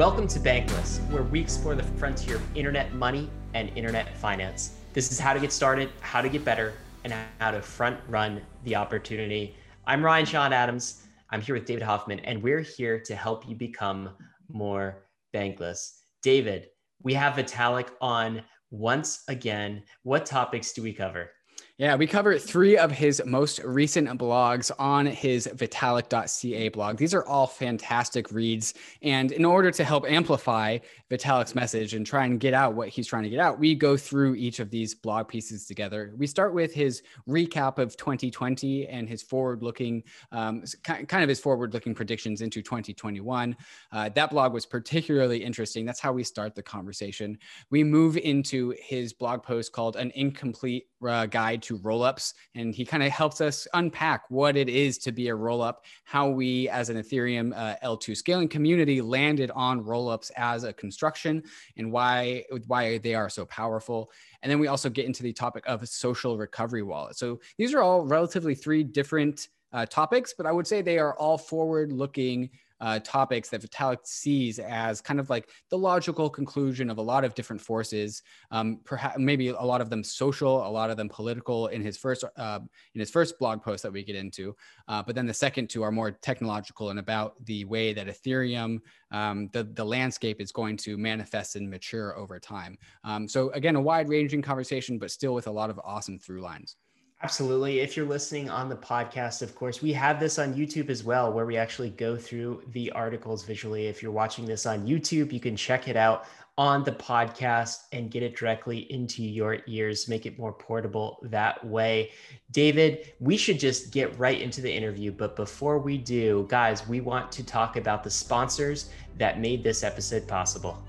Welcome to Bankless, where we explore the frontier of internet money and internet finance. This is how to get started, how to get better, and how to front run the opportunity. I'm Ryan Sean Adams. I'm here with David Hoffman, and we're here to help you become more bankless. David, we have Vitalik on once again. What topics do we cover? Yeah, we cover three of his most recent blogs on his Vitalik.ca blog. These are all fantastic reads. And in order to help amplify Vitalik's message and try and get out what he's trying to get out, we go through each of these blog pieces together. We start with his recap of 2020 and his forward looking, um, kind of his forward looking predictions into 2021. Uh, that blog was particularly interesting. That's how we start the conversation. We move into his blog post called An Incomplete uh, Guide to to rollups, and he kind of helps us unpack what it is to be a rollup, how we as an Ethereum uh, L2 scaling community landed on rollups as a construction, and why why they are so powerful. And then we also get into the topic of social recovery wallet. So these are all relatively three different uh, topics, but I would say they are all forward looking uh, topics that Vitalik sees as kind of like the logical conclusion of a lot of different forces. Um, perhaps maybe a lot of them social, a lot of them political. In his first uh, in his first blog post that we get into, uh, but then the second two are more technological and about the way that Ethereum, um, the the landscape is going to manifest and mature over time. Um, so again, a wide ranging conversation, but still with a lot of awesome through lines. Absolutely. If you're listening on the podcast, of course, we have this on YouTube as well, where we actually go through the articles visually. If you're watching this on YouTube, you can check it out on the podcast and get it directly into your ears, make it more portable that way. David, we should just get right into the interview. But before we do, guys, we want to talk about the sponsors that made this episode possible.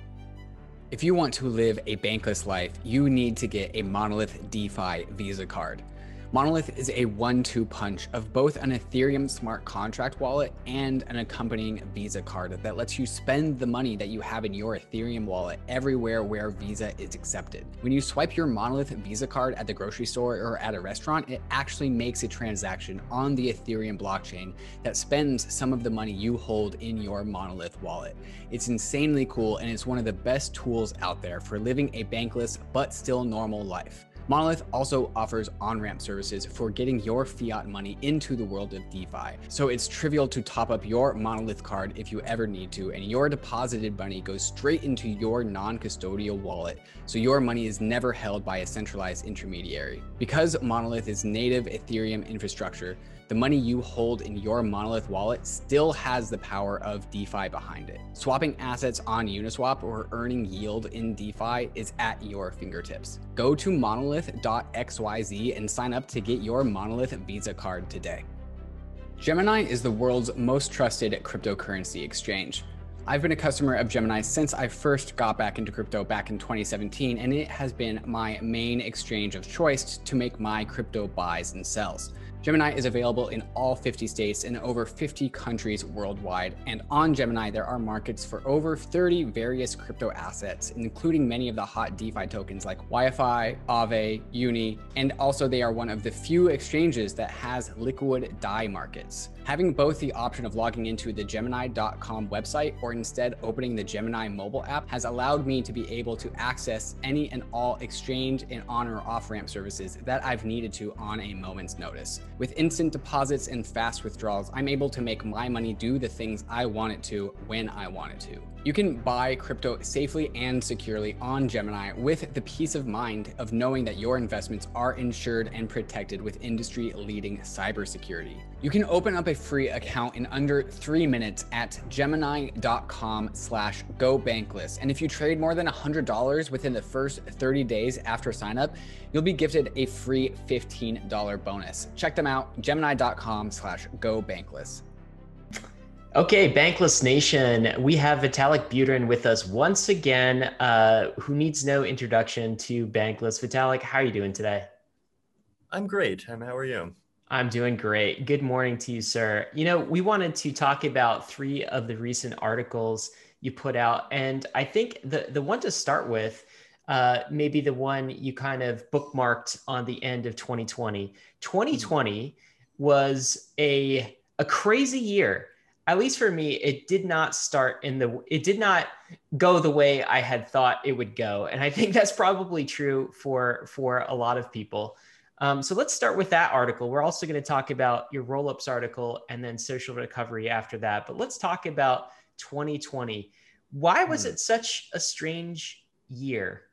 If you want to live a bankless life, you need to get a Monolith DeFi Visa card. Monolith is a one two punch of both an Ethereum smart contract wallet and an accompanying Visa card that lets you spend the money that you have in your Ethereum wallet everywhere where Visa is accepted. When you swipe your Monolith Visa card at the grocery store or at a restaurant, it actually makes a transaction on the Ethereum blockchain that spends some of the money you hold in your Monolith wallet. It's insanely cool and it's one of the best tools out there for living a bankless but still normal life. Monolith also offers on ramp services for getting your fiat money into the world of DeFi. So it's trivial to top up your Monolith card if you ever need to, and your deposited money goes straight into your non custodial wallet. So your money is never held by a centralized intermediary. Because Monolith is native Ethereum infrastructure, the money you hold in your Monolith wallet still has the power of DeFi behind it. Swapping assets on Uniswap or earning yield in DeFi is at your fingertips. Go to monolith.xyz and sign up to get your Monolith Visa card today. Gemini is the world's most trusted cryptocurrency exchange. I've been a customer of Gemini since I first got back into crypto back in 2017, and it has been my main exchange of choice to make my crypto buys and sells. Gemini is available in all 50 states and over 50 countries worldwide. And on Gemini, there are markets for over 30 various crypto assets, including many of the hot DeFi tokens like YFI, Aave, Uni, and also they are one of the few exchanges that has liquid DAI markets. Having both the option of logging into the Gemini.com website or instead opening the Gemini mobile app has allowed me to be able to access any and all exchange and on or off ramp services that I've needed to on a moment's notice. With instant deposits and fast withdrawals, I'm able to make my money do the things I want it to when I want it to. You can buy crypto safely and securely on Gemini with the peace of mind of knowing that your investments are insured and protected with industry leading cybersecurity. You can open up a free account in under three minutes at gemini.com slash go bankless. And if you trade more than $100 within the first 30 days after sign up, you'll be gifted a free $15 bonus. Check them out, gemini.com slash go bankless. Okay, Bankless Nation, we have Vitalik Buterin with us once again, uh, who needs no introduction to Bankless. Vitalik, how are you doing today? I'm great. Um, how are you? I'm doing great. Good morning to you, sir. You know, we wanted to talk about three of the recent articles you put out, and I think the the one to start with, uh, maybe the one you kind of bookmarked on the end of 2020. 2020 was a a crazy year at least for me, it did not start in the, it did not go the way I had thought it would go. And I think that's probably true for, for a lot of people. Um, so let's start with that article. We're also going to talk about your roll-ups article and then social recovery after that. But let's talk about 2020. Why was hmm. it such a strange year?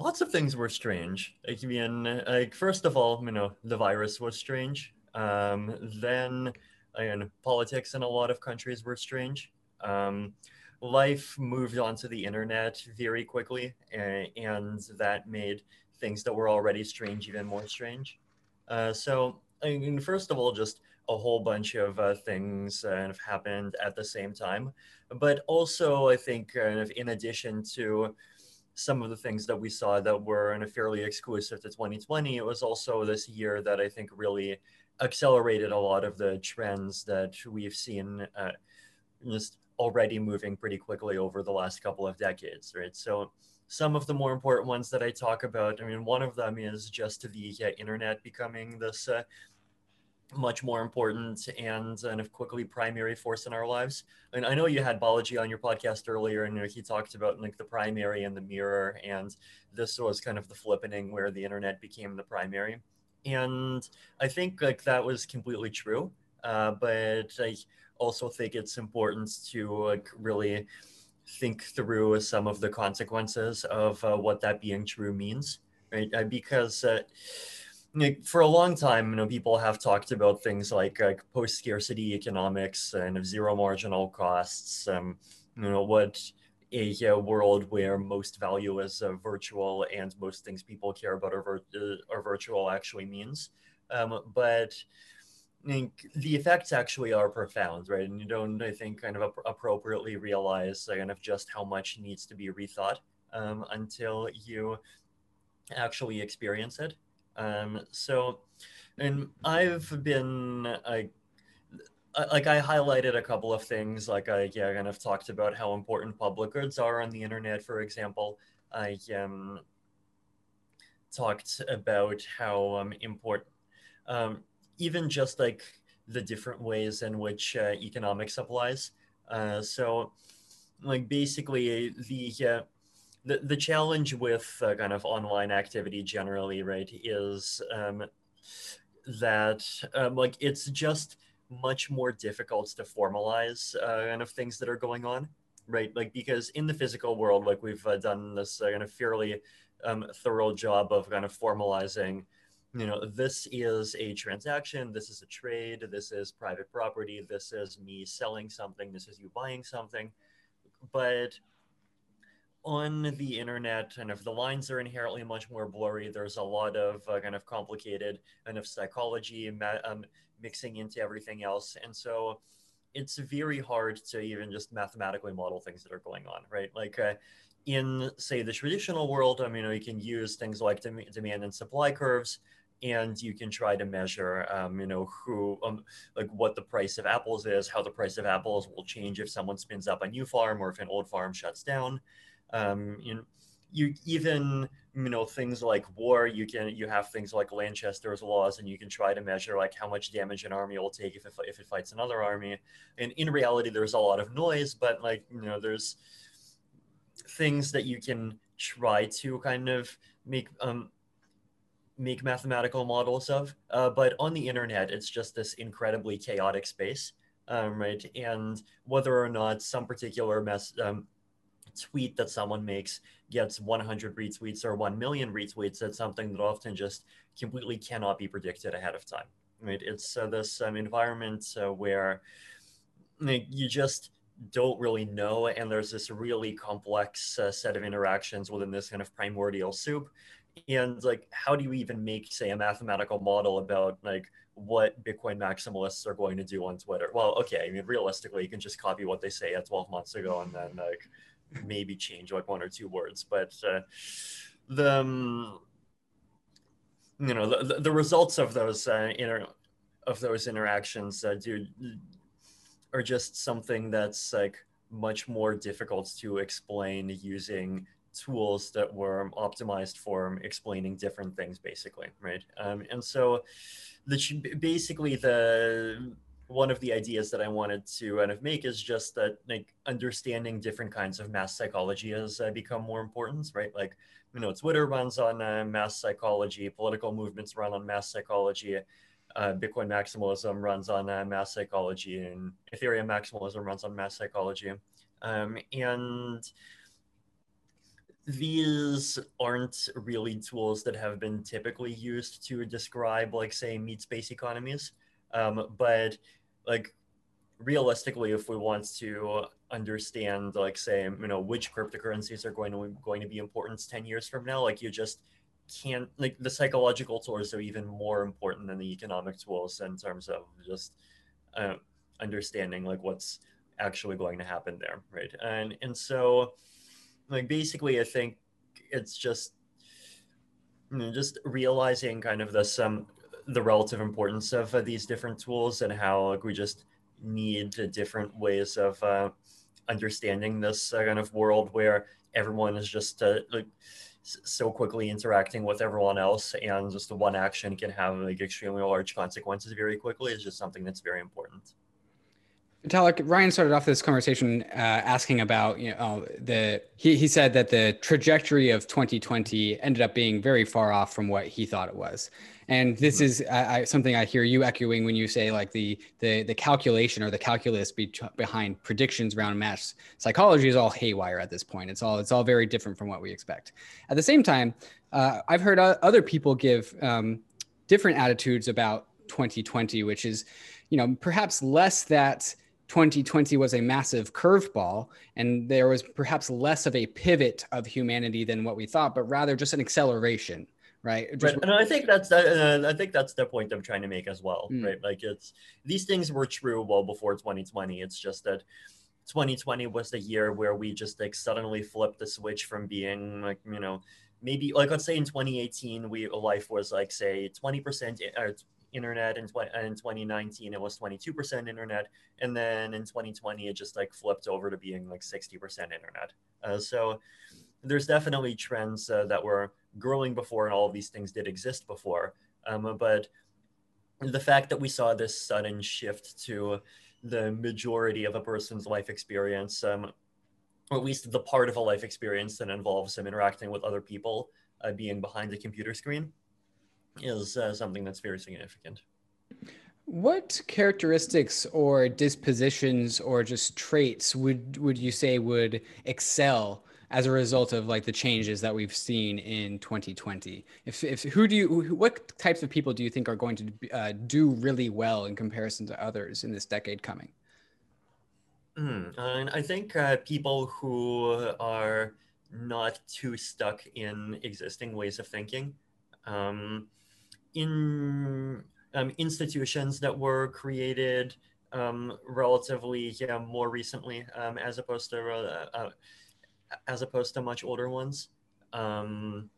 Lots of things were strange. Like, I mean, like first of all, you know, the virus was strange. Um, then, and politics in a lot of countries were strange. Um, life moved onto the internet very quickly, and, and, that made things that were already strange even more strange. Uh, so, I mean, first of all, just a whole bunch of uh, things uh, have happened at the same time. But also, I think, in addition to some of the things that we saw that were in a fairly exclusive to 2020, it was also this year that I think really accelerated a lot of the trends that we've seen uh, just already moving pretty quickly over the last couple of decades, right? So some of the more important ones that I talk about, I mean, one of them is just the uh, internet becoming this uh, much more important and kind of quickly primary force in our lives. And I know you had Balaji on your podcast earlier, and you know, he talked about like the primary and the mirror, and this was kind of the flippening where the internet became the primary. And I think like that was completely true, uh, but I also think it's important to like really think through some of the consequences of uh, what that being true means, right? Uh, because uh, for a long time, you know, people have talked about things like, like post-scarcity economics and zero marginal costs. Um, you know, what a, a, world where most value is uh, virtual and most things people care about are, vir- uh, are virtual actually means. Um, but I think the effects actually are profound, right? And you don't, I think, kind of ap- appropriately realize kind of just how much needs to be rethought um, until you actually experience it. Um, so, and I've been I, like I highlighted a couple of things, like I yeah, kind of talked about how important public goods are on the internet, for example. I um, talked about how um, important, um, even just like the different ways in which uh, economics applies. Uh, so, like basically the uh, the, the challenge with uh, kind of online activity generally, right, is um, that um, like it's just much more difficult to formalize uh, kind of things that are going on, right? Like because in the physical world, like we've uh, done this uh, kind of fairly um, thorough job of kind of formalizing you know, this is a transaction, this is a trade, this is private property, this is me selling something, this is you buying something. But on the internet, and if the lines are inherently much more blurry, there's a lot of uh, kind of complicated kind of psychology um, mixing into everything else. And so it's very hard to even just mathematically model things that are going on, right? Like uh, in, say, the traditional world, I mean, you, can use things like dem- demand and supply curves, and you can try to measure, um, you know, who, um, like what the price of apples is, how the price of apples will change if someone spins up a new farm or if an old farm shuts down. Um, you know, you even you know things like war you can you have things like lanchester's laws and you can try to measure like how much damage an army will take if it, if it fights another army. And in reality there's a lot of noise but like you know there's things that you can try to kind of make um make mathematical models of. Uh, but on the internet it's just this incredibly chaotic space um, right? And whether or not some particular mess um, tweet that someone makes gets 100 retweets or 1 million retweets, it's something that often just completely cannot be predicted ahead of time. Right? It's uh, this um, environment uh, where like, you just don't really know, and there's this really complex uh, set of interactions within this kind of primordial soup. And like, how do you even make, say, a mathematical model about like what Bitcoin maximalists are going to do on Twitter? Well, okay, I mean, realistically, you can just copy what they say at 12 months ago and then like maybe change like one or two words, but uh, the um, you know the, the results of those uh, inter of those interactions uh, do are just something that's like much more difficult to explain using tools that were optimized for explaining different things basically right? Um, and so the basically the one of the ideas that I wanted to kind of make is just that like understanding different kinds of mass psychology has uh, become more important, right? Like, you know, Twitter runs on uh, mass psychology, political movements run on mass psychology, uh, Bitcoin maximalism runs on uh, mass psychology, and Ethereum maximalism runs on mass psychology. Um, and these aren't really tools that have been typically used to describe, like, say, meat space economies. Um, but like realistically, if we want to understand, like say, you know, which cryptocurrencies are going to going to be important ten years from now, like you just can't like the psychological tools are even more important than the economic tools in terms of just uh, understanding like what's actually going to happen there, right? And and so, like basically, I think it's just you know, just realizing kind of this um the relative importance of uh, these different tools and how like we just need different ways of uh, understanding this uh, kind of world where everyone is just uh, like so quickly interacting with everyone else and just one action can have like extremely large consequences very quickly is just something that's very important. Vitalik, Ryan started off this conversation uh, asking about you know the he he said that the trajectory of 2020 ended up being very far off from what he thought it was, and this mm-hmm. is I, something I hear you echoing when you say like the the the calculation or the calculus be, behind predictions around mass psychology is all haywire at this point. It's all it's all very different from what we expect. At the same time, uh, I've heard other people give um, different attitudes about 2020, which is you know perhaps less that 2020 was a massive curveball and there was perhaps less of a pivot of humanity than what we thought but rather just an acceleration right? Just right and i think that's uh, i think that's the point i'm trying to make as well mm. right? Like it's these things were true well before 2020 it's just that 2020 was the year where we just like suddenly flipped the switch from being like you know maybe like let's say in 2018 we life was like say 20% internet in, in 2019 it was 22% internet and then in 2020 it just like flipped over to being like 60% internet. Uh, so there's definitely trends uh, that were growing before and all of these things did exist before um, but the fact that we saw this sudden shift to the majority of a person's life experience um, or at least the part of a life experience that involves them interacting with other people uh, being behind the computer screen is uh, something that's very significant. What characteristics or dispositions or just traits would would you say would excel as a result of like the changes that we've seen in 2020? If, if who do you what types of people do you think are going to uh, do really well in comparison to others in this decade coming? Mm, and I think uh, people who are not too stuck in existing ways of thinking. Um, in um, institutions that were created um, relatively yeah, more recently um, as opposed to uh, uh, as opposed to much older ones. Um,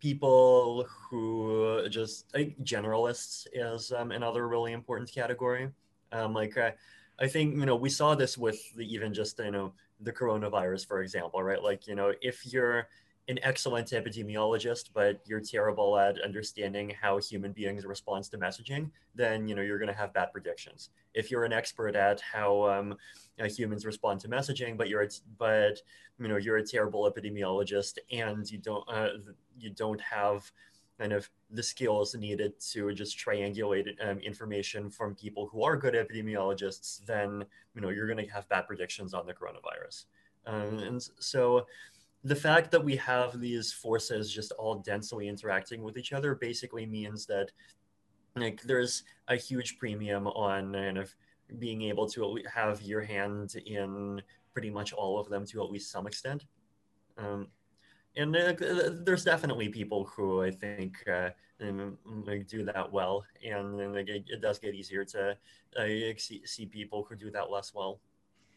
people who just like generalists is um, another really important category. Um, like uh, I think you know we saw this with the, even just you know the coronavirus for example, right? Like you know if you're an excellent epidemiologist, but you're terrible at understanding how human beings respond to messaging, then you know you're going to have bad predictions. If you're an expert at how um, uh, humans respond to messaging, but you're a, but you know you're a terrible epidemiologist and you don't uh, you don't have kind of the skills needed to just triangulate um, information from people who are good epidemiologists, then you know you're going to have bad predictions on the coronavirus. Um, and so the fact that we have these forces just all densely interacting with each other basically means that like there's a huge premium on kind of being able to have your hand in pretty much all of them to at least some extent. Um, and uh, there's definitely people who I think uh, like do that well, and it, it, does get easier to uh, see, see people who do that less well.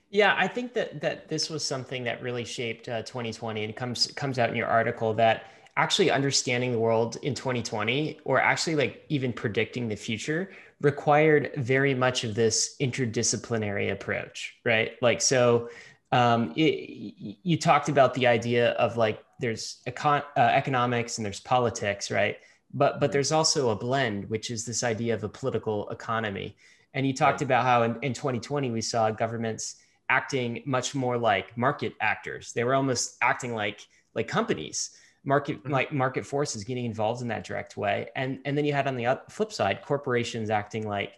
Yeah, I think that that this was something that really shaped uh, 2020, and comes comes out in your article that actually understanding the world in 2020, or actually like even predicting the future, required very much of this interdisciplinary approach, right? Like so. Um, it, you talked about the idea of like there's econ- uh, economics and there's politics, right? But but there's also a blend, which is this idea of a political economy And you talked right. about how in, in 2020 we saw governments acting much more like market actors. They were almost acting like like companies, market mm-hmm. like market forces getting involved in that direct way. And and then you had on the flip side corporations acting like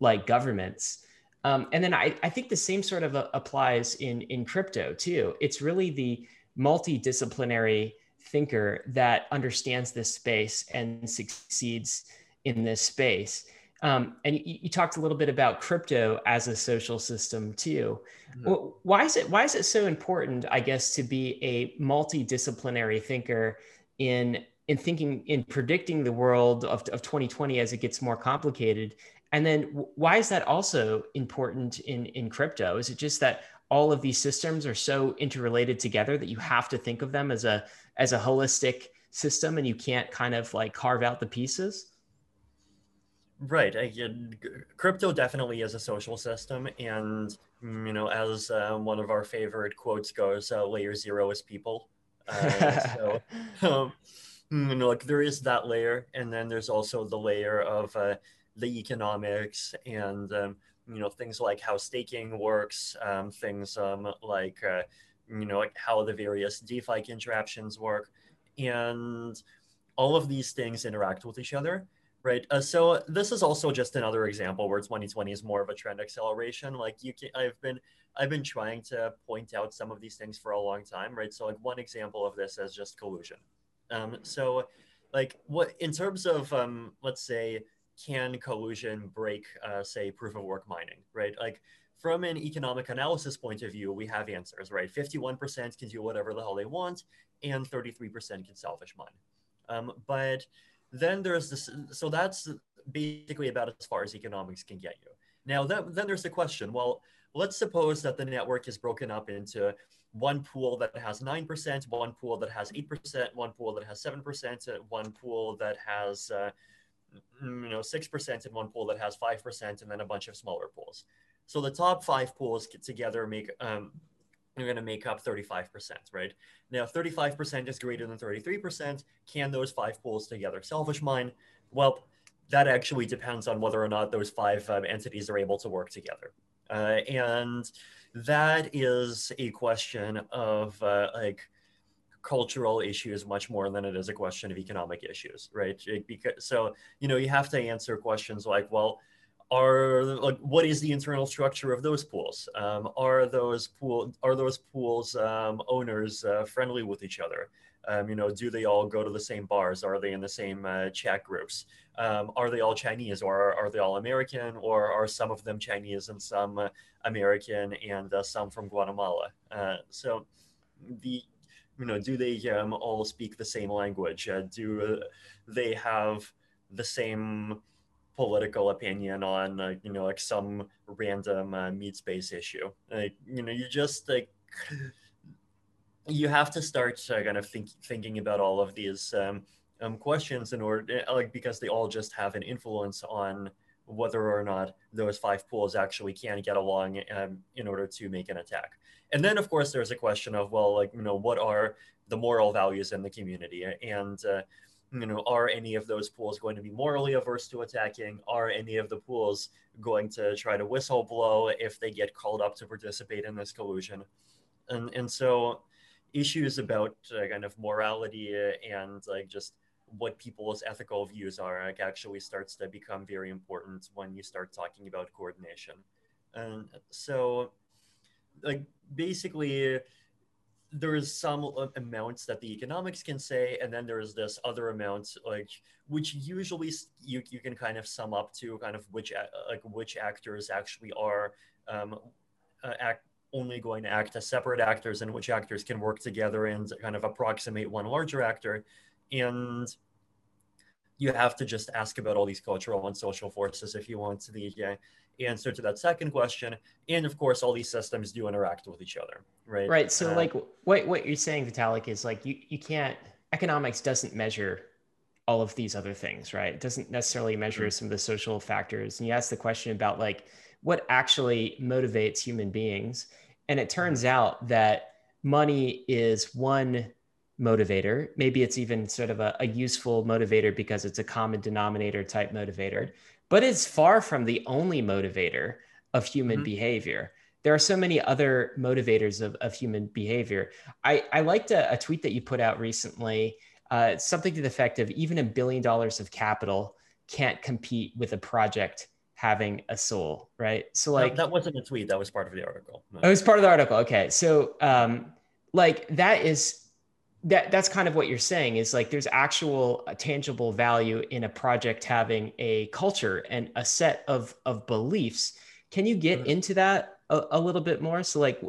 like governments. Um, and then I, I think the same sort of uh, applies in in crypto too. It's really the multidisciplinary thinker that understands this space and succeeds in this space. Um, and you, you, talked a little bit about crypto as a social system too. Mm-hmm. Well, why is it why is it so important, I guess, to be a multidisciplinary thinker in in thinking in predicting the world of, of 2020 as it gets more complicated? And then why is that also important in in crypto? Is it just that all of these systems are so interrelated together that you have to think of them as a as a holistic system and you can't kind of like carve out the pieces? Right. crypto definitely is a social system. And, mm, you know, as uh, one of our favorite quotes goes, uh, layer zero is people. Uh, so, um, mm, you know, like there is that layer. And then there's also the layer of uh, the economics and, um, you know, things like how staking works, um, things um, like, uh, you know, like how the various DeFi interactions work. And all of these things interact with each other Right. Uh, so this is also just another example where 2020 is more of a trend acceleration. Like you can, I've been, I've been trying to point out some of these things for a long time, right? So like one example of this is just collusion. Um, so like what, in terms of, um, let's say, can collusion break, uh, say, proof of work mining, right? Like from an economic analysis point of view, we have answers, right? 51% can do whatever the hell they want, and 33% can selfish mine. Um, but then there's this, so that's basically about as far as economics can get you. Now, that, then there's the question, well, let's suppose that the network is broken up into one pool that has 9%, one pool that has 8%, one pool that has 7%, one pool that has uh, mm, you know 6% and one pool that has 5% and then a bunch of smaller pools. So the top five pools get together make um, you're going to make up 35%, right? Now, 35% is greater than 33%. Can those five pools together selfish mine? Well, that actually depends on whether or not those five um, entities are able to work together. Uh, and that is a question of uh, like cultural issues much more than it is a question of economic issues, right? Because so you know you have to answer questions like, well, are like what is the internal structure of those pools? Um, are those pool are those pools um, owners uh, friendly with each other? Um, you know do they all go to the same bars? Are they in the same uh, chat groups? Um, are they all chinese or are, are, they all american or are some of them chinese and some uh, american and uh, some from guatemala? Uh, so the you know do they um, all speak the same language? Do they have the same political opinion on uh, you know like some random uh, meat space issue. Like you know you just like you have to start uh, kind of think, thinking about all of these um, um, questions in order uh, like because they all just have an influence on whether or not those five pools actually can get along um, in order to make an attack. And then of course there's a question of well like you know what are the moral values in the community? And uh, you know, are any of those pools going to be morally averse to attacking? Are any of the pools going to try to whistleblow if they get called up to participate in this collusion? And and so issues about uh, kind of morality and like just what people's ethical views are like actually starts to become very important when you start talking about coordination. And so like basically there is some amounts that the economics can say, and then there's this other amount, like which usually you, you can kind of sum up to kind of which like which actors actually are um, uh, act, only going to act as separate actors, and which actors can work together and kind of approximate one larger actor, and you have to just ask about all these cultural and social forces if you want to the uh, answer to that second question. And of course, all these systems do interact with each other, right? Right. So, uh, like, what what you're saying, Vitalik, is like you you can't economics doesn't measure all of these other things, right? It doesn't necessarily measure mm-hmm. some of the social factors. And you ask the question about like what actually motivates human beings, and it turns mm-hmm. out that money is one motivator. Maybe it's even sort of a, a, useful motivator because it's a common denominator type motivator, but it's far from the only motivator of human mm-hmm. behavior. There are so many other motivators of, of human behavior. I, I liked a, a tweet that you put out recently, uh, something to the effect of even a billion dollars of capital can't compete with a project having a soul, right? So like that, that wasn't a tweet, that was part of the article. No. It was part of the article. Okay. So um like that is that that's kind of what you're saying is like there's actual uh, tangible value in a project having a culture and a set of of beliefs. Can you get into that a, a, little bit more? So like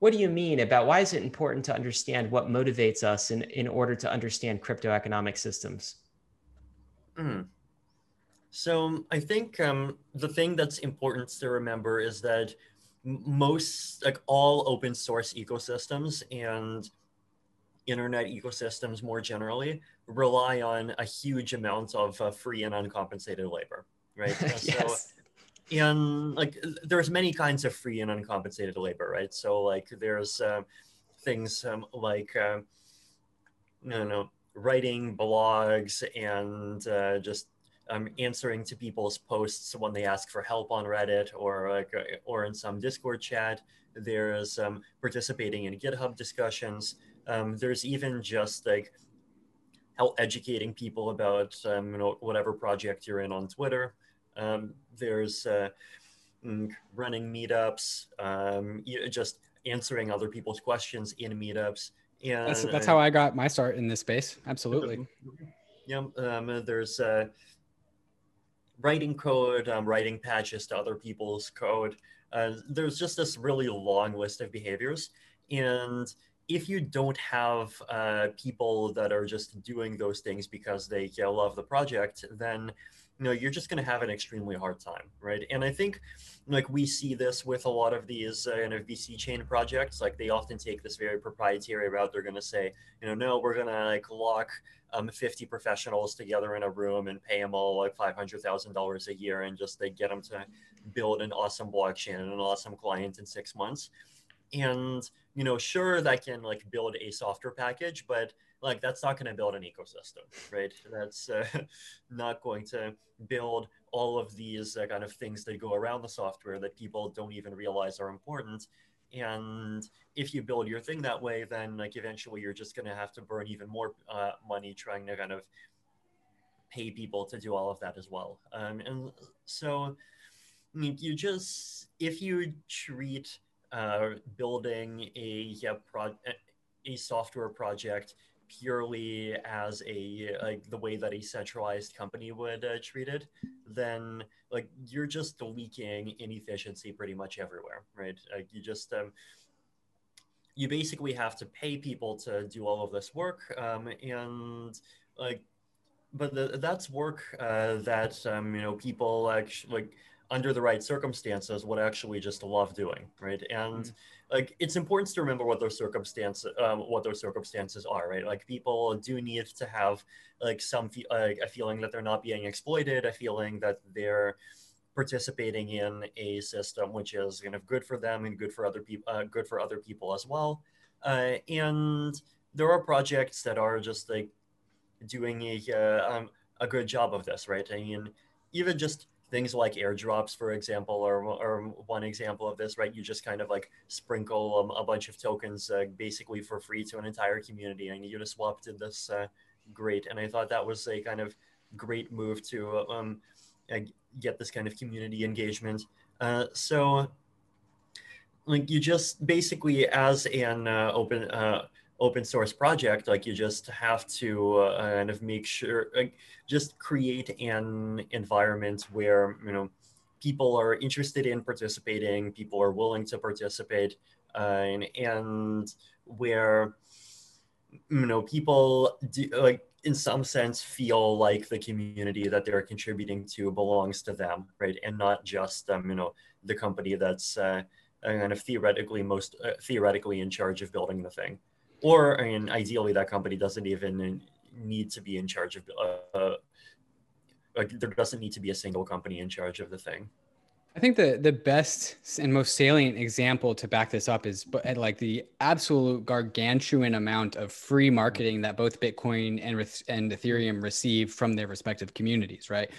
what do you mean about why is it important to understand what motivates us in in order to understand crypto economic systems? Mm. so i think um, the thing that's important to remember is that most like all open source ecosystems and internet ecosystems more generally rely on a huge amount of uh, free and uncompensated labor, right? yes. So, and like there's many kinds of free and uncompensated labor, right? So like there's uh, things um, like uh, you know writing blogs and uh, just um, answering to people's posts when they ask for help on Reddit or like or in some Discord chat. There's um, participating in GitHub discussions. Um, there's even just like how educating people about um, you know whatever project you're in on Twitter. Um, there's uh, mm, running meetups, um, just answering other people's questions in meetups. And that's, that's how I got my start in this space. Absolutely. Yeah. Um, there's uh, writing code, um, writing patches to other people's code. Uh, there's just this really long list of behaviors. And if you don't have uh, people that are just doing those things because they you know, love the project, then you know you're just going to have an extremely hard time, right? And I think like we see this with a lot of these uh, kind of VC chain projects. Like they often take this very proprietary route. They're going to say, you know, no, we're going to like lock um, 50 professionals together in a room and pay them all like $500,000 a year and just they get them to build an awesome blockchain and an awesome client in six months and you know sure that can like build a software package but like that's not going to build an ecosystem right? That's uh, not going to build all of these uh, kind of things that go around the software that people don't even realize are important. And if you build your thing that way then like eventually you're just going to have to burn even more uh, money trying to kind of pay people to do all of that as well. Um, and so you just if you treat uh, building a yeah, pro- a software project purely as a like the way that a centralized company would uh, treat it, then like you're just leaking inefficiency pretty much everywhere, right? Like you just um, you basically have to pay people to do all of this work, um, and like, but the, that's work uh, that um, you know people actually like under the right circumstances would actually just love doing right? And mm-hmm. like it's important to remember what those circumstances um, what those circumstances are right? Like people do need to have like some fe- like a feeling that they're not being exploited a feeling that they're participating in a system which is kind of good for them and good for other people uh, good for other people as well. Uh, and there are projects that are just like doing a uh, um, a good job of this right? I mean even just things like airdrops, for example, or, one example of this, right? You just kind of like sprinkle um, a bunch of tokens uh, basically for free to an entire community. And Uniswap did this uh, great. And I thought that was a kind of great move to um, uh, get this kind of community engagement. Uh, so like you just basically as an uh, open uh, open source project like you just have to uh, kind of make sure like, just create an environment where you know people are interested in participating people are willing to participate uh, and, and where you know people do, like in some sense feel like the community that they're contributing to belongs to them right? And not just um, you know the company that's uh, kind of theoretically most uh, theoretically in charge of building the thing or I mean, ideally that company doesn't even need to be in charge of uh, like there doesn't need to be a single company in charge of the thing I think the the best and most salient example to back this up is like the absolute gargantuan amount of free marketing that both Bitcoin and and Ethereum receive from their respective communities, right?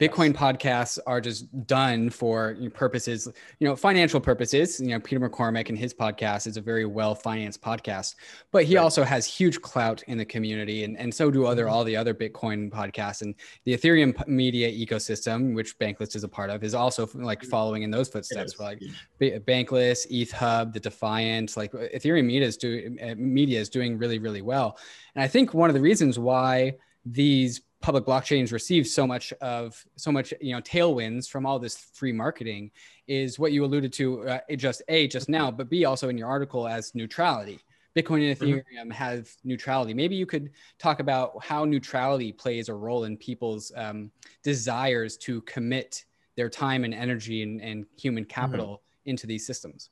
Bitcoin podcasts are just done for purposes, you know, financial purposes. You know, Peter McCormack and his podcast is a very well financed podcast, but he right. also has huge clout in the community, and, and so do other mm-hmm. all the other Bitcoin podcasts. And the Ethereum media ecosystem, which Bankless is a part of, is also like mm-hmm. following in those footsteps. Like Bankless, ETH Hub, the Defiant, like Ethereum media is doing uh, media is doing really really well. And I think one of the reasons why these public blockchains receive so much of so much you know tailwinds from all this free marketing is what you alluded to uh, just a just now but b also in your article as neutrality bitcoin and mm-hmm. ethereum mm-hmm. have neutrality maybe you could talk about how neutrality plays a role in people's um, desires to commit their time and energy and, and human mm-hmm. capital mm-hmm. into these systems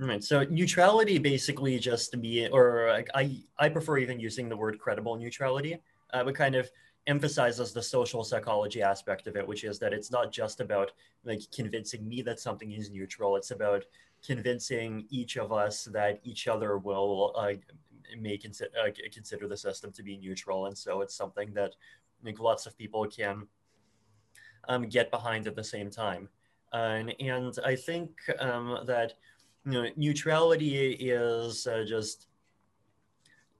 Right. So neutrality basically just to be, or like I, I prefer even using the word credible neutrality, uh, but kind of emphasizes the social psychology aspect of it, which is that it's not just about like convincing me that something is neutral. It's about convincing each of us that each other will uh, may consider uh, consider the system to be neutral, and so it's something that like lots of people can um, get behind at the same time. and, and I think um, that you know neutrality is uh, just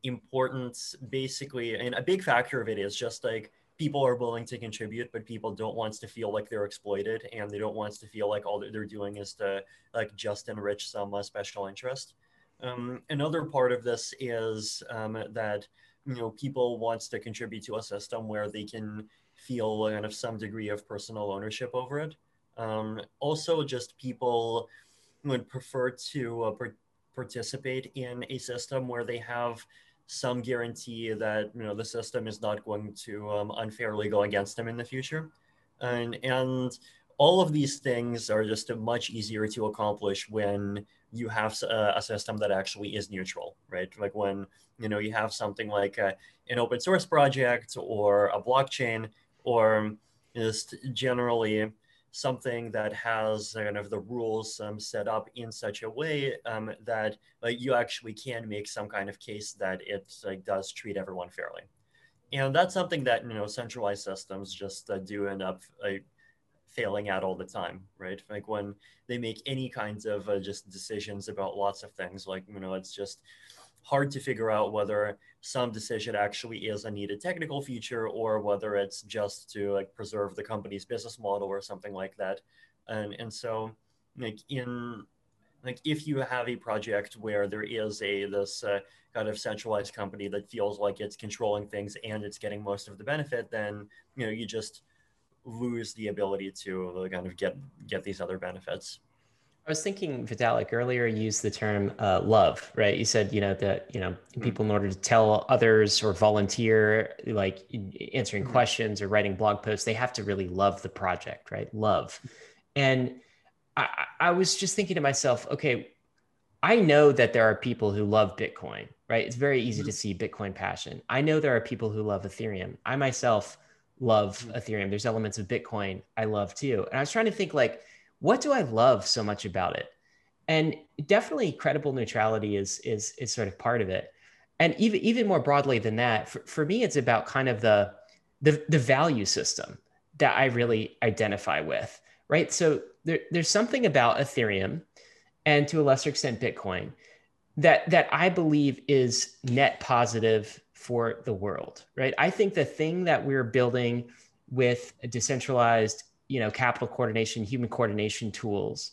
important basically and a big factor of it is just like people are willing to contribute but people don't want to feel like they're exploited and they don't want to feel like all that they're doing is to like just enrich some uh, special interest. Um, another part of this is um, that you know people wants to contribute to a system where they can feel kind of some degree of personal ownership over it. Um, also just people would prefer to uh, participate in a system where they have some guarantee that you know the system is not going to um, unfairly go against them in the future, and and all of these things are just much easier to accomplish when you have a, a, system that actually is neutral, right? Like when you know you have something like a, an open source project or a blockchain or just generally something that has kind of the rules um, set up in such a way um, that like, you actually can make some kind of case that it does treat everyone fairly. And that's something that you know centralized systems just uh, do end up failing at all the time, right? Like when they make any kinds of uh, just decisions about lots of things, like you know, it's just hard to figure out whether some decision actually is a needed technical feature or whether it's just to like preserve the company's business model or something like that. And and so like in like if you have a project where there is a this uh, kind of centralized company that feels like it's controlling things and it's getting most of the benefit, then you know you just lose the ability to kind of get get these other benefits. I was thinking, Vitalik, earlier you used the term uh, love, right? You said, you know, that, you know, mm-hmm. people in order to tell others or volunteer, like answering mm-hmm. questions or writing blog posts, they have to really love the project, right? Love. And I, I was just thinking to myself, okay, I know that there are people who love Bitcoin, right? It's very easy mm-hmm. to see Bitcoin passion. I know there are people who love Ethereum. I myself love mm-hmm. Ethereum. There's elements of Bitcoin I love too. And I was trying to think like, what do I love so much about it? And definitely credible neutrality is is is sort of part of it. And even even more broadly than that, for, for me, it's about kind of the, the the value system that I really identify with, right? So there, there's something about Ethereum and to a lesser extent Bitcoin that that I believe is net positive for the world, right? I think the thing that we're building with decentralized you know capital coordination human coordination tools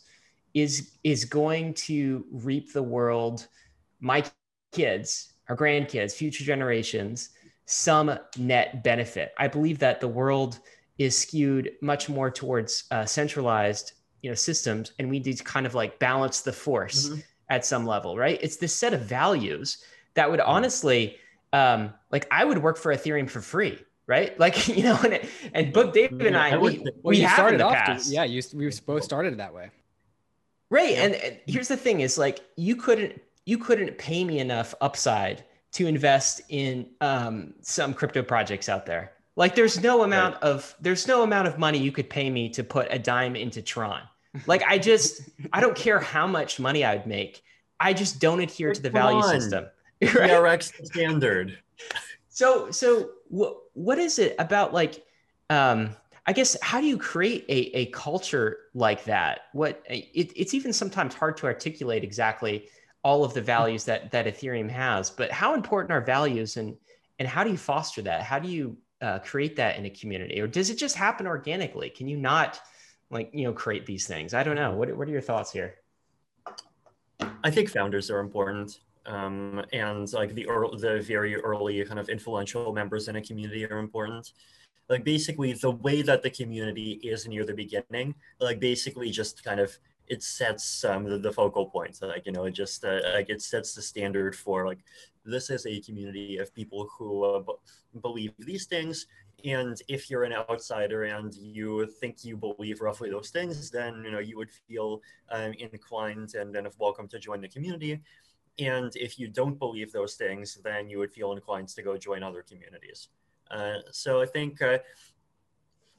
is is going to reap the world. My kids our grandkids future generations some net benefit. I believe that the world is skewed much more towards uh, centralized you know systems and we need to kind of like balance the force mm-hmm. at some level right? It's this set of values that would honestly um, like i would work for ethereum for free right? Like you know, and, and book David and I, we, well, we have started in the past. To, yeah, you we both started that way. Right, yeah. and, and here's the thing: is like you couldn't you couldn't pay me enough upside to invest in um, some crypto projects out there, Like there's no amount right. of there's no amount of money you could pay me to put a dime into Tron. Like I just I don't care how much money I'd make. I just don't adhere to the value on. system. Right? TRX standard. So so what what is it about like um I guess how do you create a, a culture like that? What it, it's even sometimes hard to articulate exactly all of the values that that Ethereum has, but how important are values and and how do you foster that? How do you uh, create that in a community, or does it just happen organically? Can you not like you know create these things? I don't know. What what are your thoughts here? I think founders are important. Um, and like the early, the very early kind of influential members in a community are important. Like basically the way that the community is near the beginning like basically just kind of it sets um, the, the focal points. Like you know it just uh, like it sets the standard for like this is a community of people who uh, b- believe these things. And if you're an outsider and you think you believe roughly those things then you know you would feel um, inclined and then if welcome to join the community and if you don't believe those things then you would feel inclined to go join other communities. Uh, so I think uh,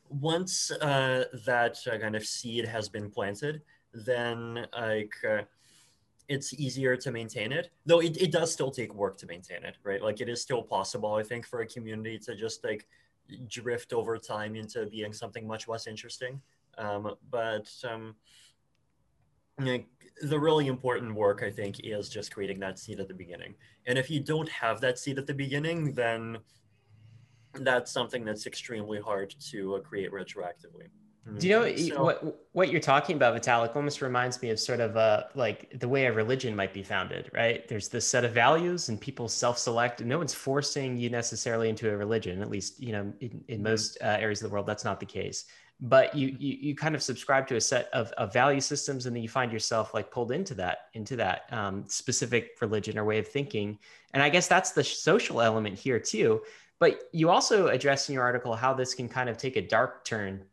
once uh, that kind of seed has been planted, then like it's easier to maintain it. Though it, it does still take work to maintain it right? Like it is still possible i think for a community to just like drift over time into being something much less interesting. Um, but um, like, the really important work i think is just creating that seed at the beginning and if you don't have that seed at the beginning then that's something that's extremely hard to uh, create retroactively. Do you know so, what what you're talking about, Vitalik? Almost reminds me of sort of uh, like the way a religion might be founded, right? There's this set of values, and people self-select. No one's forcing you necessarily into a religion. At least, you know, in, in mm-hmm. most uh, areas of the world, that's not the case. But you, you you kind of subscribe to a set of, of value systems, and then you find yourself like pulled into that into that um, specific religion or way of thinking. And I guess that's the social element here too but you also address in your article how this can kind of take a dark turn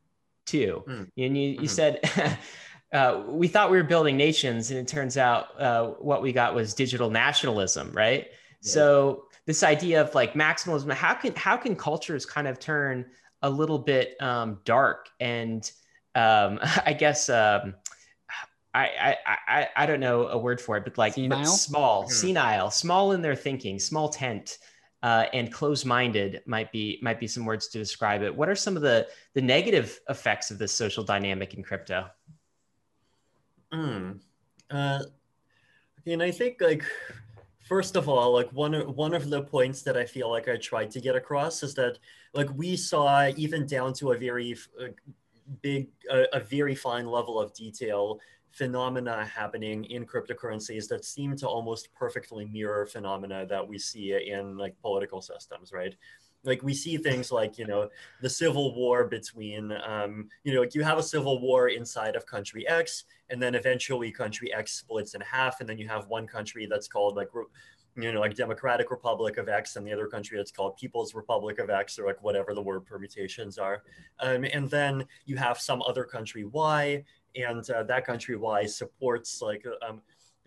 too. Mm. And you, you mm-hmm. said, uh, we thought we were building nations, and it turns out uh, what we got was digital nationalism, right? Yeah. So this idea of like maximalism, how can how can cultures kind of turn a little bit um, dark and um, I guess um, I, I I I don't know a word for it, but like but small, mm-hmm. senile, small in their thinking, small tent uh, and closed-minded might be might be some words to describe it. What are some of the the negative effects of this social dynamic in crypto? Mm. Uh, and I think like first of all, like one of one of the points that I feel like I tried to get across is that like we saw even down to a very big, a very fine level of detail phenomena happening in cryptocurrencies that seem to almost perfectly mirror phenomena that we see in like political systems, right? Like we see things like you know the civil war between um, you know like you have a civil war inside of country X, and then eventually country X splits in half, and then you have one country that's called like you know, like Democratic Republic of X and the other country that's called People's Republic of X or like whatever the word permutations are. Um, and then you have some other country Y and uh, that country Y supports like um,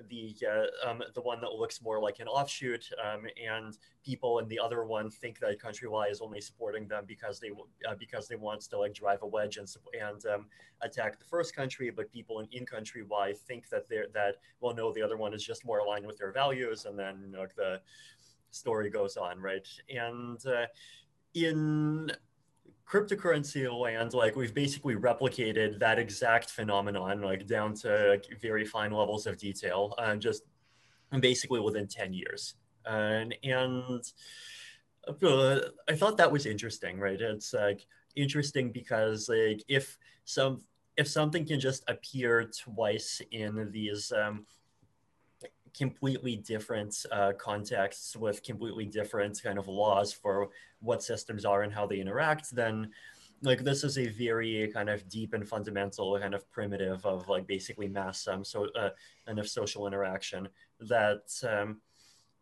the uh, um, the one that looks more like an offshoot, um, and people in the other one think that country Y is only supporting them because they uh, because they want to like drive a wedge and and um, attack the first country, but people in, in country Y think that they're that well no the other one is just more aligned with their values, and then you know, the story goes on, right? And uh, in cryptocurrency land, like we've basically replicated that exact phenomenon, like down to like, very fine levels of detail, uh, just basically within 10 years. And, and uh, I thought that was interesting, right? It's like interesting because like if some if something can just appear twice in these um, completely different uh, contexts with completely different kind of laws for what systems are and how they interact, then like this is a very kind of deep and fundamental kind of primitive of like basically mass um, so uh, kind of social interaction that um,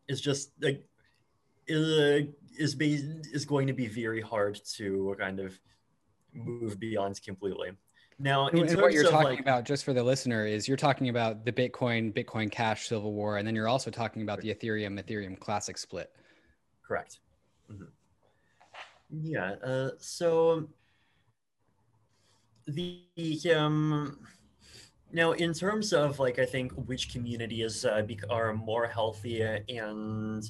is just like is is, is going to be very hard to kind of move beyond completely. Now, and what you're talking like, about, just for the listener, is you're talking about the Bitcoin, Bitcoin Cash Civil War, and then you're also talking about the Ethereum, Ethereum Classic split. Correct. Mm-hmm. Yeah. Uh, so the um now in terms of like I think which communities uh, are more healthy and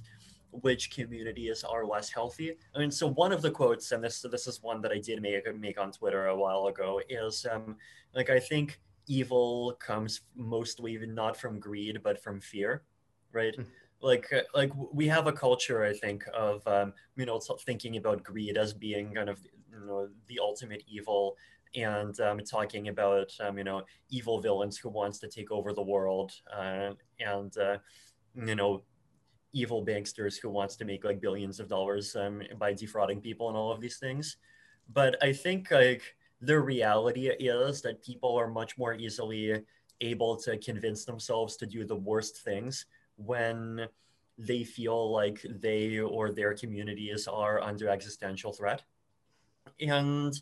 which communities are less healthy. I mean, so one of the quotes, and this this is one that I did make make on Twitter a while ago, is um, like I think evil comes mostly not from greed but from fear, right? Mm-hmm. Like uh, like we have a culture, I think, of um, you know thinking about greed as being kind of you know the ultimate evil, and um, talking about um, you know evil villains who wants to take over the world, uh, and uh, you know evil banksters who wants to make like billions of dollars um, by defrauding people and all of these things. But I think like the reality is that people are much more easily able to convince themselves to do the worst things when they feel like they or their communities are under existential threat. And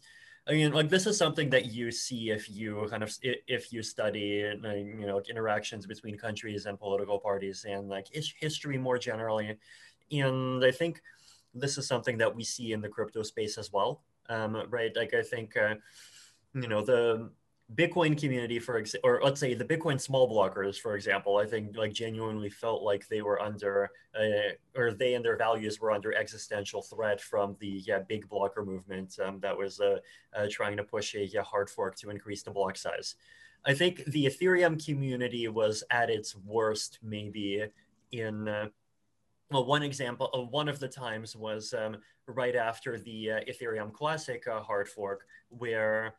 I mean, like this is something that you see if you kind of if you study, you know, interactions between countries and political parties and like history more generally. And I think this is something that we see in the crypto space as well, um, right? Like I think, uh, you know, the Bitcoin community, for example, or let's say the Bitcoin small blockers, for example, I think like genuinely felt like they were under, uh, or they and their values were under existential threat from the yeah, big blocker movement um, that was uh, uh, trying to push a yeah, hard fork to increase the block size. I think the Ethereum community was at its worst maybe in. Uh, well, one example, uh, one of the times was um, right after the uh, Ethereum Classic hard fork, where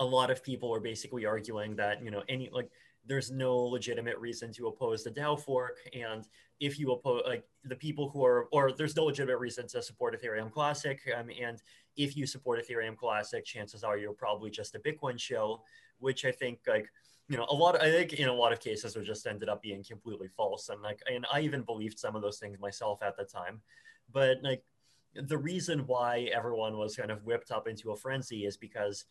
a lot of people are basically arguing that you know any like there's no legitimate reason to oppose the DAO fork, and if you oppose like the people who are or there's no legitimate reason to support Ethereum Classic, um, and if you support Ethereum Classic, chances are you're probably just a Bitcoin show, which I think like you know a lot of, i think in a lot of cases it just ended up being completely false. And like and i even believed some of those things myself at the time. But like the reason why everyone was kind of whipped up into a frenzy is because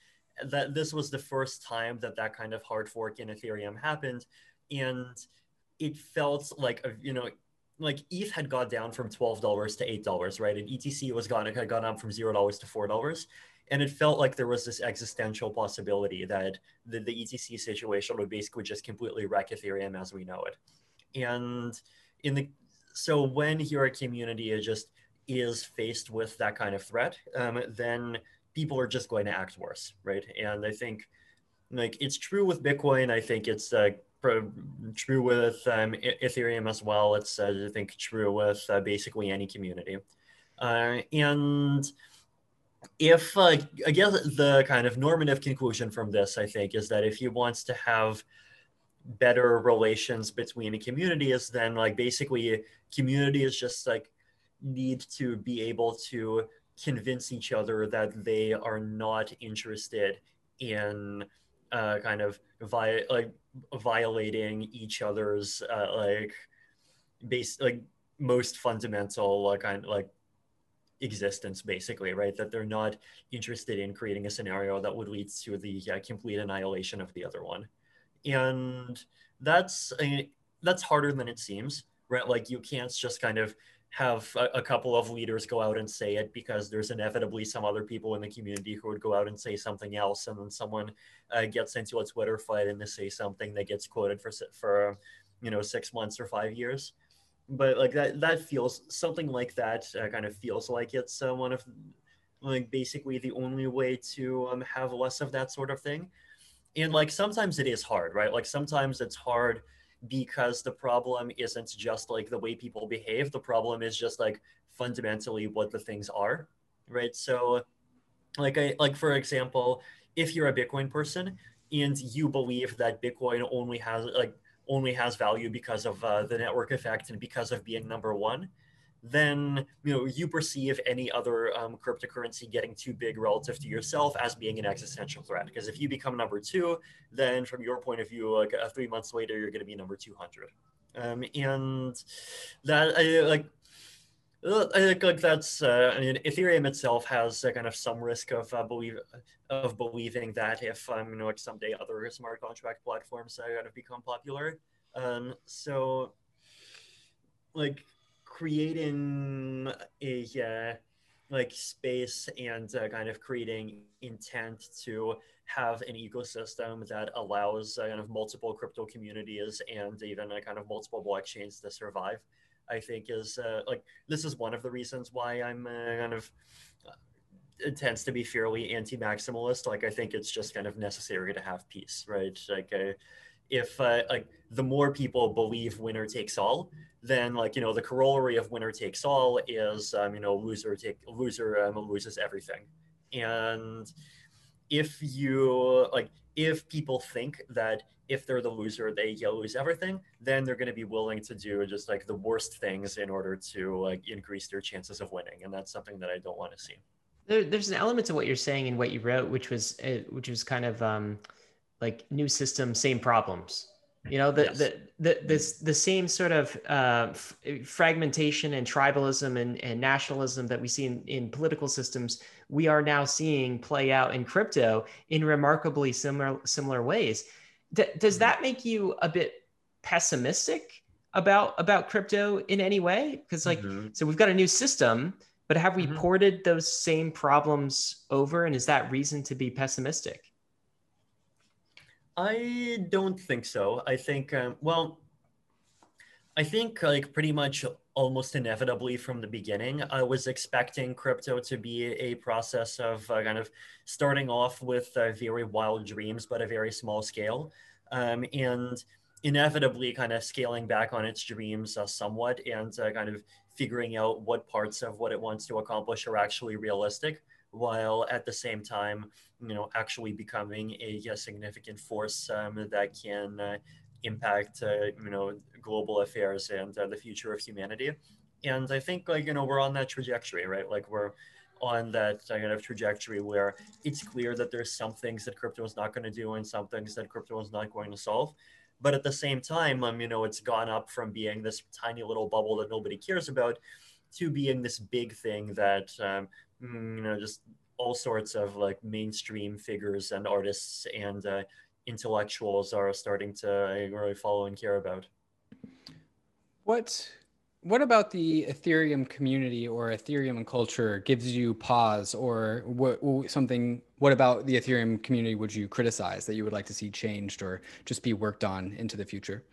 that this was the first time that that kind of hard fork in Ethereum happened, and it felt like a, you know like ETH had gone down from twelve dollars to eight dollars, right? And ETC was gone it had gone up from zero dollars to four dollars, and it felt like there was this existential possibility that the, the ETC situation would basically just completely wreck Ethereum as we know it. And in the so when your community is just is faced with that kind of threat, um, then people are just going to act worse, right? And I think like it's true with Bitcoin. I think it's uh, true with um, Ethereum as well. It's uh, I think true with uh, basically any community. Uh, and if uh, I guess the kind of normative conclusion from this, I think, is that if he wants to have better relations between communities, then like basically communities just like need to be able to convince each other that they are not interested in uh, kind of vi- like violating each other's uh, like base like most fundamental uh, kind of like existence basically right? That they're not interested in creating a scenario that would lead to the complete annihilation of the other one. And that's I mean, that's harder than it seems right? Like you can't just kind of have a, a, couple of leaders go out and say it because there's inevitably some other people in the community who would go out and say something else. And then someone uh, gets into a twitter fight and they say something that gets quoted for for you know six months or five years. But like that that feels something like that uh, kind of feels like it's uh, one of like basically the only way to um, have less of that sort of thing. And like sometimes it is hard right? Like sometimes it's hard because the problem isn't just like the way people behave. The problem is just like fundamentally what the things are right? So like i like for example if you're a bitcoin person and you believe that bitcoin only has like only has value because of uh, the network effect and because of being number one then you know you perceive any other um, cryptocurrency getting too big relative to yourself as being an existential threat. Because if you become number two, then from your point of view, like uh, three months later, you're going to be number two hundred. Um, and that I like. Uh, I think like that's. Uh, I mean, Ethereum itself has a kind of some risk of uh, believe of believing that if um, you know like someday other smart contract platforms are going to become popular. Um, so, like creating a uh, like space and uh, kind of creating intent to have an ecosystem that allows uh, kind of multiple crypto communities and even a kind of multiple blockchains to survive. I think is uh, like this is one of the reasons why I'm uh, kind of uh, it tends to be fairly anti-maximalist. Like I think it's just kind of necessary to have peace, right? Like uh, if uh, like the more people believe winner takes all, then like you know the corollary of winner takes all is um, you know loser take loser um, loses everything, and if you like if people think that if they're the loser they lose everything then they're going to be willing to do just like the worst things in order to like increase their chances of winning. And that's something that i don't want to see. There, there's an element to what you're saying and what you wrote which was uh, which was kind of um like new system same problems you know the yes. the, the this the same sort of uh, f- fragmentation and tribalism and, and nationalism that we see in, in political systems we are now seeing play out in crypto in remarkably similar similar ways D- does mm-hmm. that make you a bit pessimistic about about crypto in any way because like mm-hmm. so we've got a new system but have we mm-hmm. ported those same problems over and is that reason to be pessimistic I don't think so. I think, um, well, I think like pretty much almost inevitably from the beginning, I was expecting crypto to be a process of uh, kind of starting off with uh, very wild dreams, but a very small scale, um, and inevitably kind of scaling back on its dreams uh, somewhat and uh, kind of figuring out what parts of what it wants to accomplish are actually realistic while at the same time, you know, actually becoming a, a significant force um, that can uh, impact, uh, you know, global affairs and uh, the future of humanity. And I think, like, you know, we're on that trajectory, right? Like, we're on that kind of trajectory where it's clear that there's some things that crypto is not going to do and some things that crypto is not going to solve. But at the same time, um, you know, it's gone up from being this tiny little bubble that nobody cares about to being this big thing that um, you know, just all sorts of like mainstream figures and artists and uh, intellectuals are starting to uh, really follow and care about. What what about the Ethereum community or Ethereum culture gives you pause, or what something? What about the Ethereum community would you criticize that you would like to see changed or just be worked on into the future?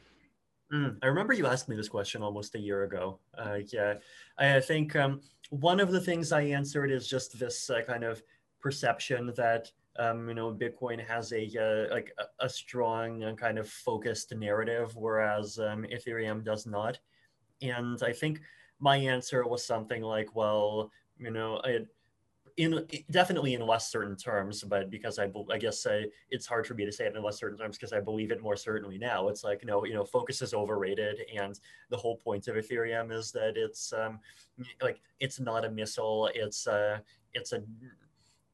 Mm, I remember you asked me this question almost a year ago. Uh, yeah, I think um, one of the things I answered is just this uh, kind of perception that um, you know Bitcoin has a uh, like a, strong kind of focused narrative, whereas um, Ethereum does not. And I think my answer was something like, well, you know, I in definitely in less certain terms, but because I, I guess I, it's hard for me to say it in less certain terms because I believe it more certainly now. It's like no, you know, focus is overrated, and the whole point of Ethereum is that it's um, like it's not a missile, it's a it's a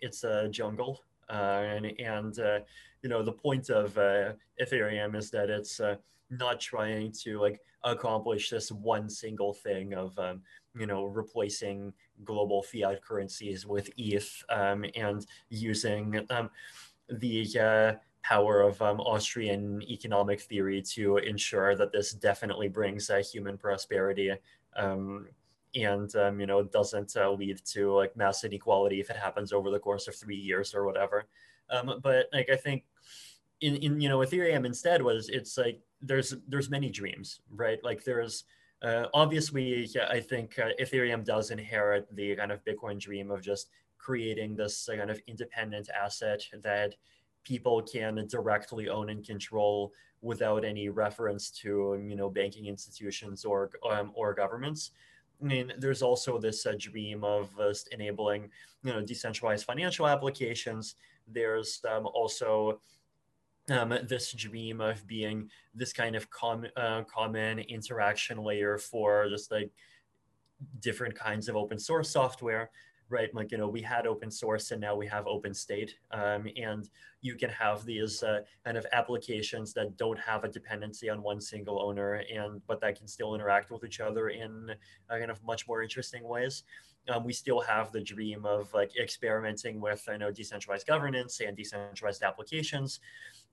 it's a jungle, uh, and and uh, you know the point of uh, Ethereum is that it's uh, not trying to like accomplish this one single thing of um, you know replacing global fiat currencies with ETH um, and using um, the uh, power of um, Austrian economic theory to ensure that this definitely brings uh, human prosperity um, and um, you know doesn't uh, lead to like mass inequality if it happens over the course of three years or whatever. Um, but like I think in, in you know Ethereum instead was it's like there's there's many dreams right like there's uh, obviously, I think uh, Ethereum does inherit the kind of Bitcoin dream of just creating this kind of independent asset that people can directly own and control without any reference to you know banking institutions or um, or governments. I mean, there's also this uh, dream of enabling you know decentralized financial applications. There's um, also um, this dream of being this kind of com- uh, common interaction layer for just like different kinds of open source software right? Like you know we had open source and now we have open state um, and you can have these uh, kind of applications that don't have a dependency on one single owner and but that can still interact with each other in uh, kind of much more interesting ways. Um, we still have the dream of like experimenting with i know decentralized governance and decentralized applications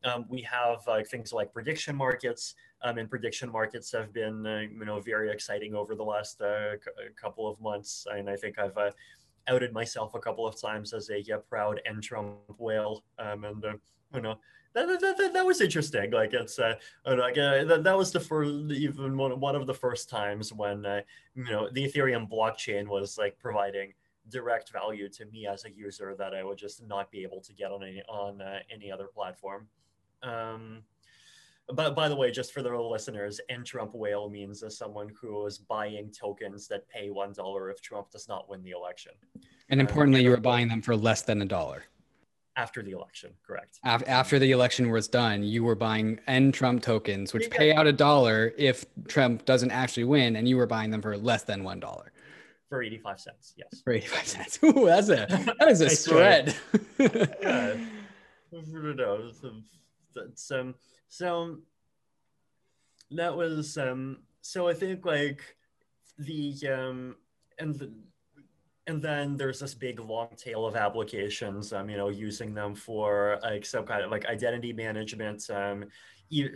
um, we have uh, things like prediction markets, um, and prediction markets have been, uh, you know, very exciting over the last uh, c- couple of months. And I think I've uh, outed myself a couple of times as a yeah, proud N Trump whale, um, and uh, you know that, that, that, that, was interesting. Like it's uh, like uh, that, that was the first even one, one of the first times when uh, you know the Ethereum blockchain was like providing direct value to me as a user that I would just not be able to get on any on uh, any other platform. Um, but by the way, just for the listeners, N Trump whale means as someone who is buying tokens that pay one dollar if Trump does not win the election. And importantly, um, you were buying them for less than a dollar after the election, correct? After the election was done, you were buying N Trump tokens, which pay out a dollar if Trump doesn't actually win, and you were buying them for less than one dollar. For eighty-five cents, yes. For eighty-five cents. Ooh, that's a that is a spread. yeah. No, that's um. So that was um. So I think like the um and the and then there's this big long tail of applications um you know using them for like some kind of like identity management um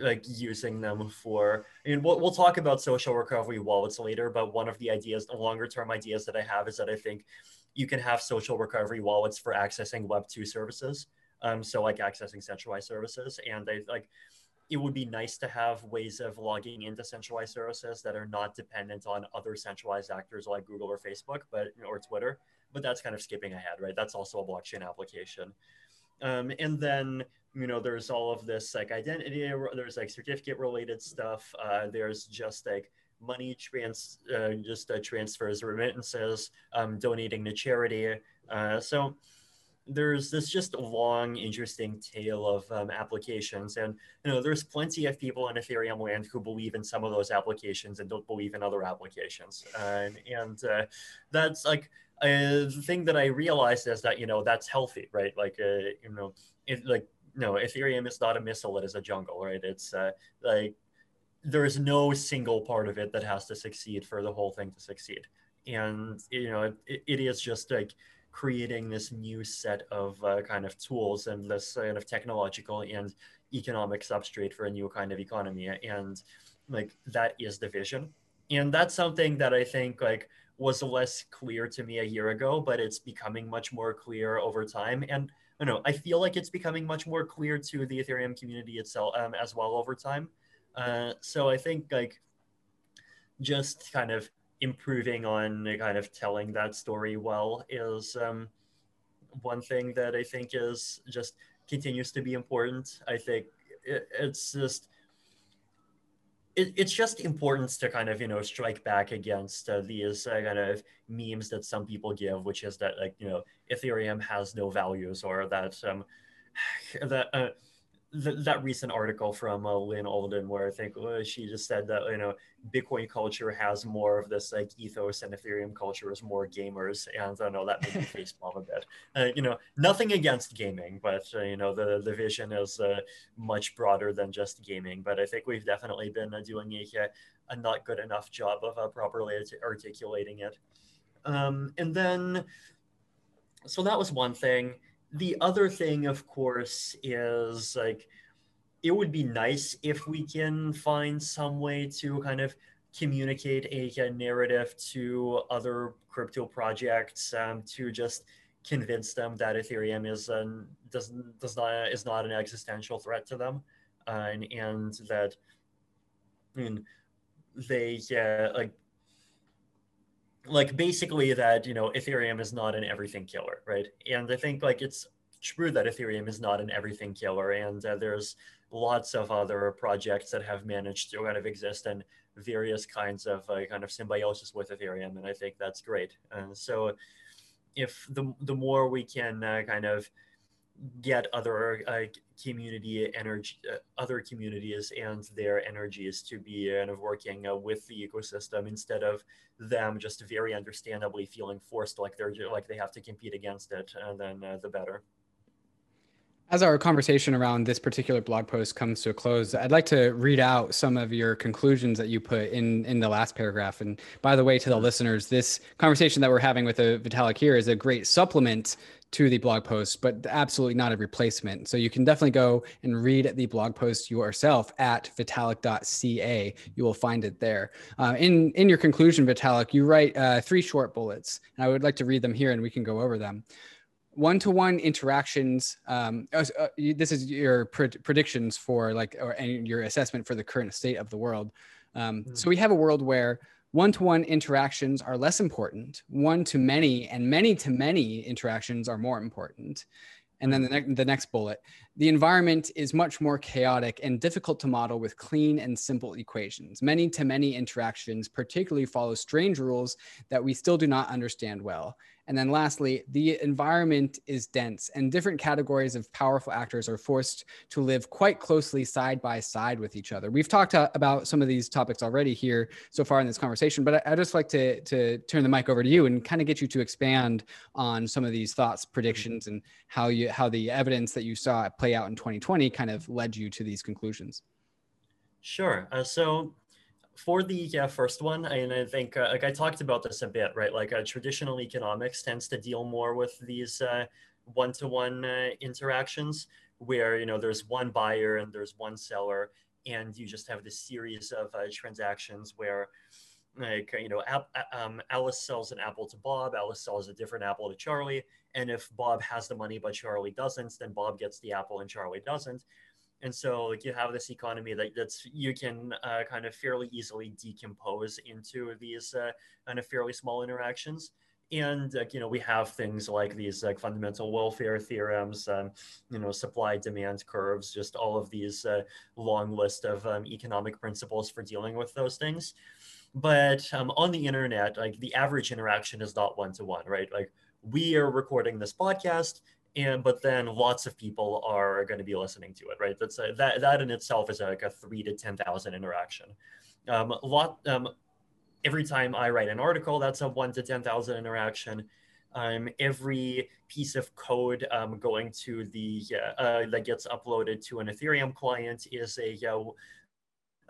like using them for I mean we'll, we'll talk about social recovery wallets later but one of the ideas the longer term ideas that I have is that I think you can have social recovery wallets for accessing web 2 services um so like accessing centralized services and they like it would be nice to have ways of logging into centralized services that are not dependent on other centralized actors like Google or Facebook, but or Twitter. But that's kind of skipping ahead, right? That's also a blockchain application. Um, and then you know there's all of this like identity. There's like certificate related stuff. Uh, there's just like money trans, uh, just uh, transfers, remittances, um, donating to charity. Uh, so there's this just long, interesting tale of um, applications. And, you know, there's plenty of people in Ethereum land who believe in some of those applications and don't believe in other applications. and, and uh, that's like, uh, the thing that I realized is that, you know, that's healthy, right? Like, uh, you know, it like, no, Ethereum is not a missile, it is a jungle, right? It's uh, like, there is no single part of it that has to succeed for the whole thing to succeed. And, you know, it, it is just like, creating this new set of uh, kind of tools and this kind of technological and economic substrate for a new kind of economy and like that is the vision and that's something that i think like was less clear to me a year ago but it's becoming much more clear over time and I know I feel like it's becoming much more clear to the Ethereum community itself um, as well over time. Uh, so I think like just kind of improving on kind of telling that story well is um, one thing that I think is just continues to be important. I think it, it's just it, it's just important to kind of you know strike back against uh, these uh, kind of memes that some people give, which is that like you know Ethereum has no values or that um, that. Uh, th- that recent article from uh, Lyn Alden, where I think uh, she just said that you know Bitcoin culture has more of this like ethos, and Ethereum culture is more gamers, and I know that made me face palm a bit. Uh, you know, nothing against gaming, but uh, you know the the vision is uh, much broader than just gaming. But I think we've definitely been uh, doing a, a not good enough job of properly articulating it. Um, and then, so that was one thing the other thing, of course, is like it would be nice if we can find some way to kind of communicate a, a narrative to other crypto projects um, to just convince them that Ethereum is an, does, does not is not an existential threat to them, uh, and, and that I mean they uh, like like basically that you know ethereum is not an everything killer right? And i think like it's true that ethereum is not an everything killer and uh, there's lots of other projects that have managed to kind of exist in various kinds of uh, kind of symbiosis with ethereum and i think that's great. And so if the, the more we can uh, kind of get other uh, community energy, uh, other communities and their energies to be kind of working uh, with the ecosystem instead of them just very understandably feeling forced like they're like they have to compete against it, and then uh, the better. As our conversation around this particular blog post comes to a close, I'd like to read out some of your conclusions that you put in in the last paragraph. And by the way, to the listeners, this conversation that we're having with uh, Vitalik here is a great supplement to the blog post, but absolutely not a replacement. So you can definitely go and read the blog post yourself at vitalik.ca. You will find it there. Uh, in in your conclusion, Vitalik, you write uh, three short bullets, and I would like to read them here, and we can go over them. One-to-one interactions. Um, uh, uh this is your predictions for like, or and your assessment for the current state of the world. Um, mm-hmm. So we have a world where one to one interactions are less important, one to many and many to many interactions are more important. And then the, ne- the next bullet the environment is much more chaotic and difficult to model with clean and simple equations. Many to many interactions particularly follow strange rules that we still do not understand well. And then lastly, the environment is dense and different categories of powerful actors are forced to live quite closely side by side with each other. We've talked uh, about some of these topics already here so far in this conversation, but I, would just like to, to turn the mic over to you and kind of get you to expand on some of these thoughts, predictions, and how you how the evidence that you saw play out in 2020 kind of led you to these conclusions. Sure. Uh, so for the yeah, first one, and I think uh, like I talked about this a bit, right? Like uh, traditional economics tends to deal more with these uh, one-to-one uh, interactions, where you know there's one buyer and there's one seller, and you just have this series of uh, transactions where, like you know, um, Alice sells an apple to Bob, Alice sells a different apple to Charlie, and if Bob has the money but Charlie doesn't, then Bob gets the apple and Charlie doesn't and so like you have this economy that that's you can uh, kind of fairly easily decompose into these uh, kind of fairly small interactions. And uh, you know we have things like these like fundamental welfare theorems um, you know supply demand curves just all of these uh, long list of um, economic principles for dealing with those things. But um, on the internet like the average interaction is not one to one right? Like we are recording this podcast and but then lots of people are going to be listening to it right? That's a, that that in itself is like a three to ten thousand interaction. Um, lot um, every time i write an article that's a one to ten thousand interaction. Um, every piece of code um, going to the uh, that gets uploaded to an ethereum client is a,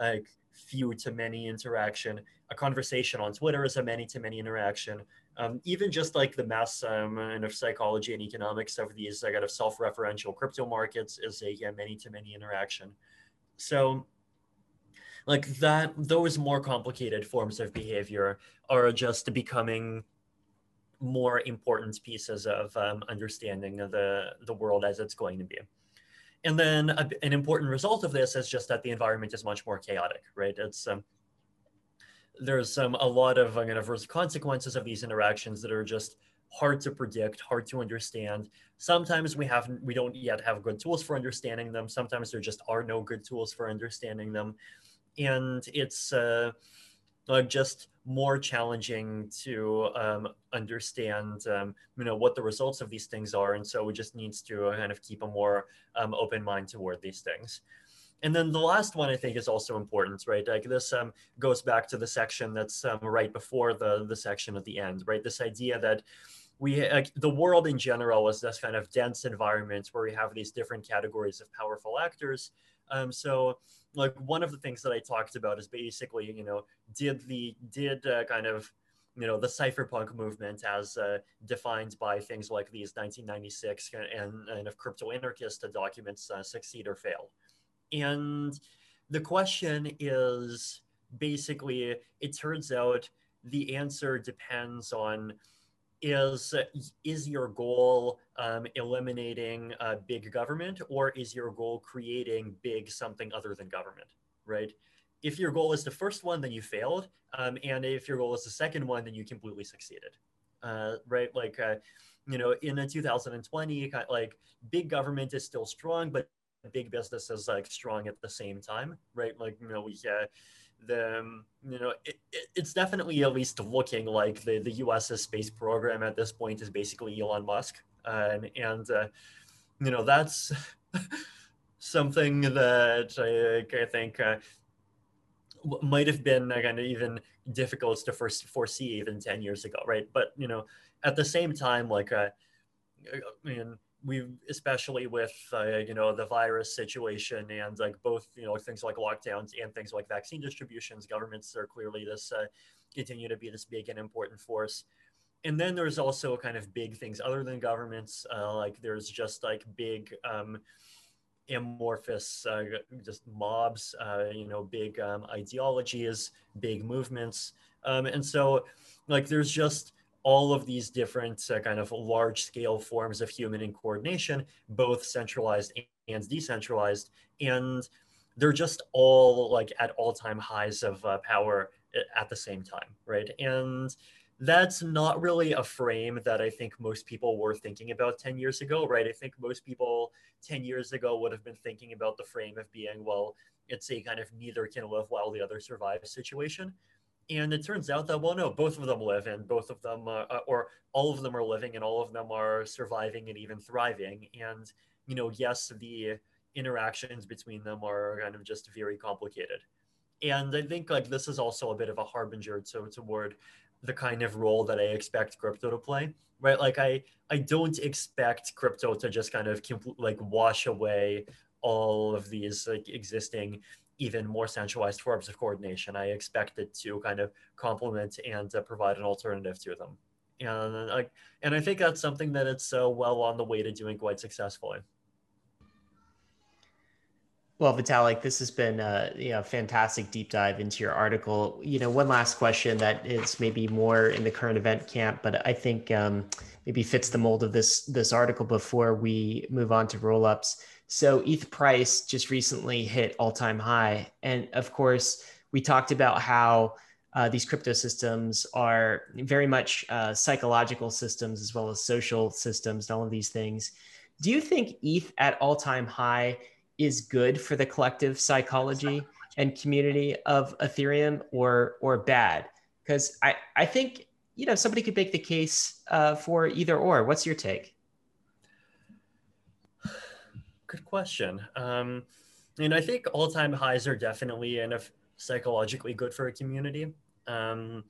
a few to many interaction. A conversation on twitter is a many to many interaction um, even just like the mass um, and of psychology and economics of these kind of self-referential crypto markets is a yeah, many-to-many interaction. So like that, those more complicated forms of behavior are just becoming more important pieces of um, understanding of the, the world as it's going to be. And then a, an important result of this is just that the environment is much more chaotic, right? It's um, there's um, a lot of kind of consequences of these interactions that are just hard to predict, hard to understand. Sometimes we have we don't yet have good tools for understanding them. Sometimes there just are no good tools for understanding them, and it's uh, just more challenging to um, understand um, you know what the results of these things are. And so we just needs to kind of keep a more um, open mind toward these things. And then the last one I think is also important, right? Like this um, goes back to the section that's um, right before the the section at the end, right? This idea that we like, the world in general is this kind of dense environment where we have these different categories of powerful actors. Um, so like one of the things that I talked about is basically, you know, did the did uh, kind of you know the cypherpunk movement as uh, defined by things like these 1996 and, and of crypto anarchist documents uh, succeed or fail and the question is basically, it turns out the answer depends on is is your goal um, eliminating uh, big government or is your goal creating big something other than government right? If your goal is the first one then you failed um, and if your goal is the second one then you completely succeeded uh, right? Like uh, you know in the 2020 like big government is still strong but big business is like strong at the same time, right? Like you know we uh, the um, you know it, it, it's definitely at least looking like the the U.S.'s space program at this point is basically Elon Musk, uh, and uh, you know that's something that I, I think. Uh, might have been kind of even difficult to first foresee even 10 years ago right but you know at the same time like uh, I mean, we especially with uh, you know the virus situation and like both you know things like lockdowns and things like vaccine distributions governments are clearly this uh, continue to be this big and important force. And then there's also kind of big things other than governments, uh, like there's just like big um, amorphous, uh, just mobs, uh, you know, big um, ideologies, big movements, um, and so like there's just all of these different uh, kind of large scale forms of human coordination, both centralized and decentralized, and they're just all like at all time highs of uh, power at the same time, right? And that's not really a frame that I think most people were thinking about 10 years ago, right? I think most people 10 years ago would have been thinking about the frame of being, well, it's a kind of neither can live while the other survives situation. And it turns out that, well, no, both of them live and both of them, uh, or all of them are living and all of them are surviving and even thriving. And, you know, yes, the interactions between them are kind of just very complicated. And I think like this is also a bit of a harbinger to, toward the kind of role that I expect crypto to play, right? Like I I don't expect crypto to just kind of like wash away all of these like existing even more centralized forms of coordination. I expect it to kind of complement and uh, provide an alternative to them. And like, and I think that's something that it's uh, well on the way to doing quite successfully. Well, Vitalik, this has been a you know, fantastic deep dive into your article. You know, one last question that is maybe more in the current event camp, but I think um, maybe fits the mold of this this article before we move on to roll ups. So ETH price just recently hit all time high, and of course, we talked about how uh, these crypto systems are very much uh, psychological systems as well as social systems and all of these things. Do you think ETH at all time high? Is good for the collective psychology and community of Ethereum or or bad? Because I I think you know somebody could make the case uh, for either or. What's your take? Good question. Um, and I think all time highs are definitely and if psychologically good for a community. Um,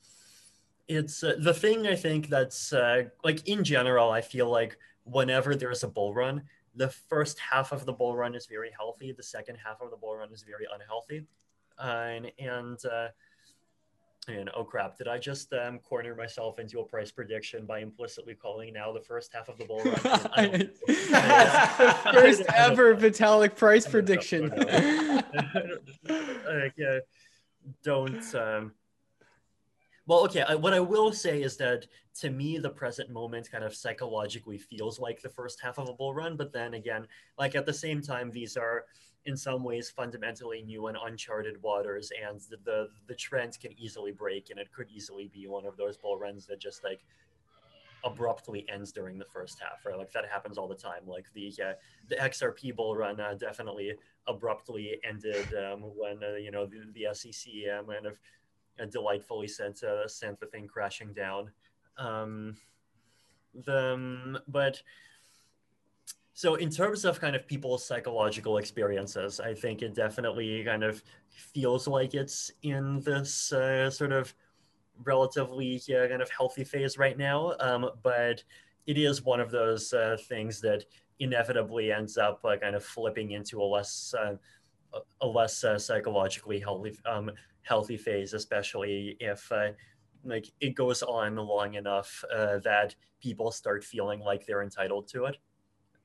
it's uh, the thing I think that's uh, like in general. I feel like whenever there's a bull run, the first half of the bull run is very healthy. The second half of the bull run is very unhealthy. and, and uh, and oh crap, did I just um, corner myself into a price prediction by implicitly calling now the first half of the bull run? first ever Vitalik price prediction. Like, uh, don't um, well, okay. I, what I will say is that to me, the present moment kind of psychologically feels like the first half of a bull run. But then again, like at the same time, these are in some ways fundamentally new and uncharted waters, and the the, the trend can easily break, and it could easily be one of those bull runs that just like abruptly ends during the first half, right? Like that happens all the time. Like the uh, the XRP bull run uh, definitely abruptly ended um, when uh, you know the, the SEC um, kind of and delightfully sent uh, sent the thing crashing down. Um, the um, but so in terms of kind of people's psychological experiences, I think it definitely kind of feels like it's in this uh, sort of relatively uh, kind of healthy phase right now. Um, but it is one of those uh, things that inevitably ends up uh, kind of flipping into a less uh, a less uh, psychologically healthy um, healthy phase, especially if uh, like it goes on long enough uh, that people start feeling like they're entitled to it.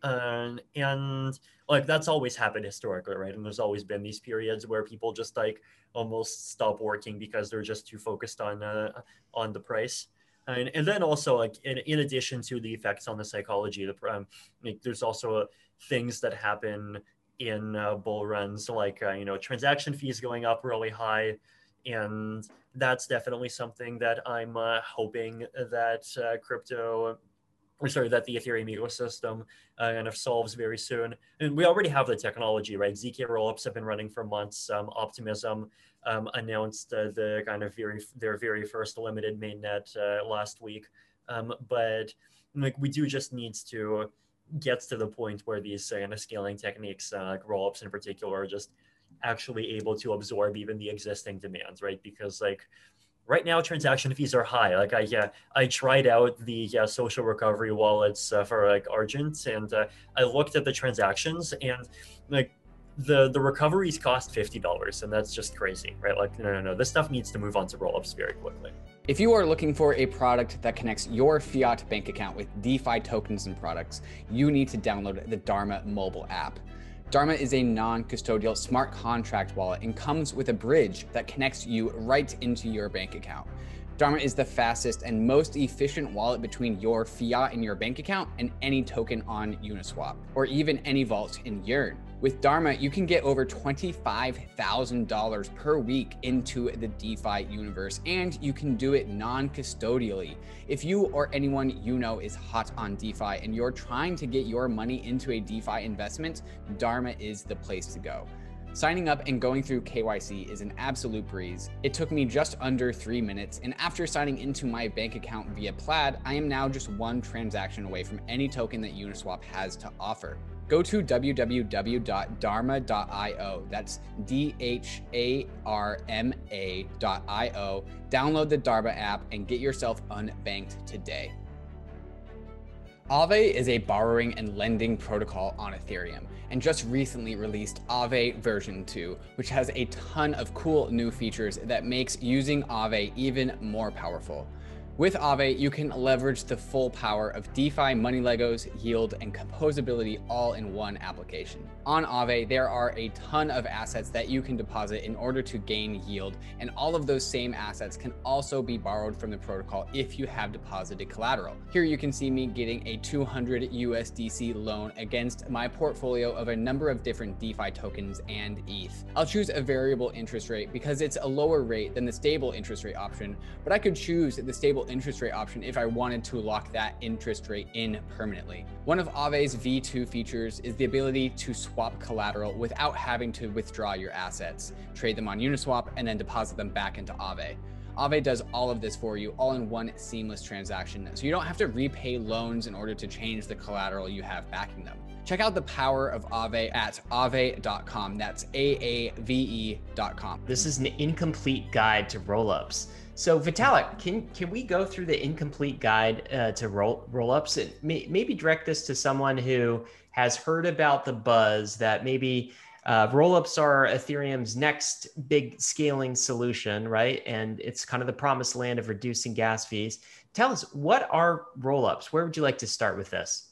Um, and like that's always happened historically, right? And there's always been these periods where people just like almost stop working because they're just too focused on uh, on the price. And, and then also like in, in addition to the effects on the psychology, the um, like, there's also things that happen in uh, bull runs, like uh, you know transaction fees going up really high, and that's definitely something that I'm uh, hoping that uh, crypto, or sorry, that the Ethereum ecosystem uh, kind of solves very soon. And we already have the technology, right? zk rollups have been running for months. Um, Optimism um, announced uh, the kind of very their very first limited mainnet last week, um, but like we do just needs to gets to the point where these uh, of scaling techniques, uh, like rollups in particular, are just actually able to absorb even the existing demands, right? Because like right now transaction fees are high. Like I yeah, I tried out the yeah, social recovery wallets uh, for like Argent, and uh, I looked at the transactions and like the the recoveries cost fifty dollars, and that's just crazy, right? Like no no no, this stuff needs to move on to rollups very quickly. If you are looking for a product that connects your fiat bank account with DeFi tokens and products, you need to download the Dharma mobile app. Dharma is a non custodial smart contract wallet and comes with a bridge that connects you right into your bank account. Dharma is the fastest and most efficient wallet between your fiat in your bank account and any token on Uniswap, or even any vault in Yearn. With Dharma, you can get over $25,000 per week into the DeFi universe, and you can do it non custodially. If you or anyone you know is hot on DeFi and you're trying to get your money into a DeFi investment, Dharma is the place to go. Signing up and going through KYC is an absolute breeze. It took me just under three minutes, and after signing into my bank account via Plaid, I am now just one transaction away from any token that Uniswap has to offer. Go to www.dharma.io. That's D H A R M A.io. Download the Dharma app and get yourself unbanked today. Aave is a borrowing and lending protocol on Ethereum and just recently released Aave version 2, which has a ton of cool new features that makes using Aave even more powerful. With Aave, you can leverage the full power of DeFi, money Legos, yield, and composability all in one application. On Aave, there are a ton of assets that you can deposit in order to gain yield, and all of those same assets can also be borrowed from the protocol if you have deposited collateral. Here you can see me getting a 200 USDC loan against my portfolio of a number of different DeFi tokens and ETH. I'll choose a variable interest rate because it's a lower rate than the stable interest rate option, but I could choose the stable interest rate option if I wanted to lock that interest rate in permanently. One of Aave's V2 features is the ability to swap collateral without having to withdraw your assets, trade them on Uniswap, and then deposit them back into Aave. Aave does all of this for you all in one seamless transaction, so you don't have to repay loans in order to change the collateral you have backing them. Check out the power of Aave at aave.com. That's A A V E.com. This is an incomplete guide to rollups. So Vitalik, can can we go through the incomplete guide uh, to roll rollups and may, maybe direct this to someone who has heard about the buzz that maybe uh, rollups are Ethereum's next big scaling solution, right? And it's kind of the promised land of reducing gas fees. Tell us what are rollups? Where would you like to start with this?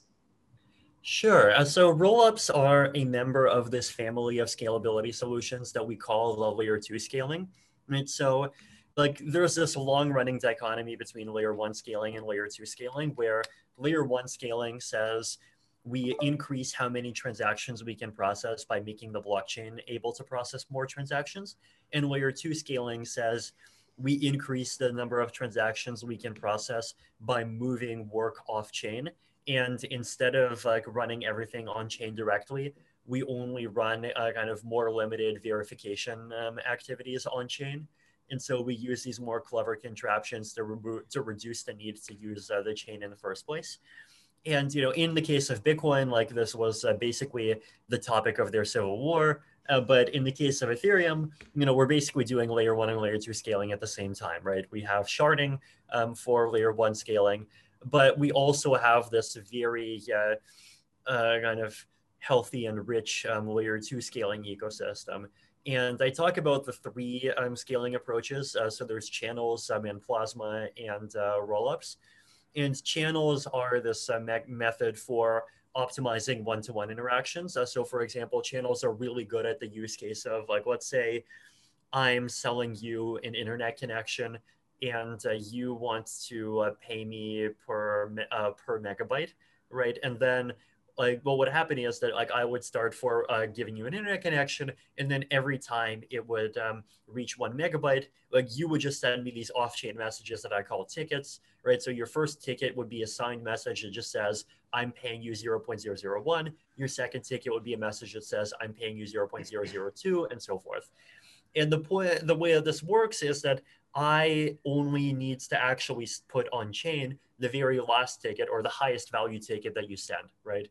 Sure. Uh, so rollups are a member of this family of scalability solutions that we call the layer two scaling. Right. So like there's this long running dichotomy between layer one scaling and layer two scaling where layer one scaling says we increase how many transactions we can process by making the blockchain able to process more transactions. And layer two scaling says we increase the number of transactions we can process by moving work off chain. And instead of like running everything on chain directly we only run uh, kind of more limited verification um, activities on chain and so we use these more clever contraptions to remove to reduce the need to use uh, the chain in the first place. And you know, in the case of Bitcoin, like this was uh, basically the topic of their civil war. Uh, but in the case of Ethereum, you know, we're basically doing layer one and layer two scaling at the same time, right? We have sharding um, for layer one scaling, but we also have this very uh, uh, kind of healthy and rich um, layer two scaling ecosystem. And I talk about the three um, scaling approaches. Uh, so there's channels um, and plasma and uh, rollups. And channels are this uh, me- method for optimizing one-to-one interactions. Uh, so for example, channels are really good at the use case of like, let's say I'm selling you an internet connection and uh, you want to uh, pay me per, per megabyte, right? And then like well what happened is that like i would start for uh, giving you an internet connection and then every time it would um, reach one megabyte like you would just send me these off-chain messages that i call tickets right? So your first ticket would be a signed message that just says i'm paying you 0.001 your second ticket would be a message that says i'm paying you 0.002 and so forth. And the point the way this works is that i only needs to actually put on chain the very last ticket or the highest value ticket that you send, right?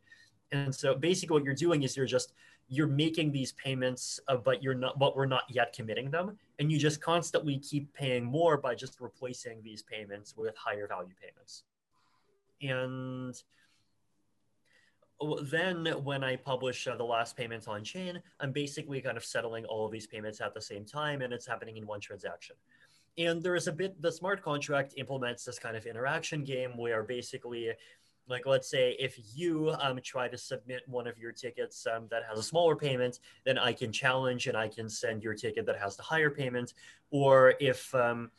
And so basically what you're doing is you're just you're making these payments, uh, but you're not, but we're not yet committing them, and you just constantly keep paying more by just replacing these payments with higher value payments. And then when I publish uh, the last payments on chain, I'm basically kind of settling all of these payments at the same time, and it's happening in one transaction. And there is a bit, the smart contract implements this kind of interaction game where basically, like let's say if you um, try to submit one of your tickets um, that has a smaller payment, then I can challenge and I can send your ticket that has the higher payment. Or if um,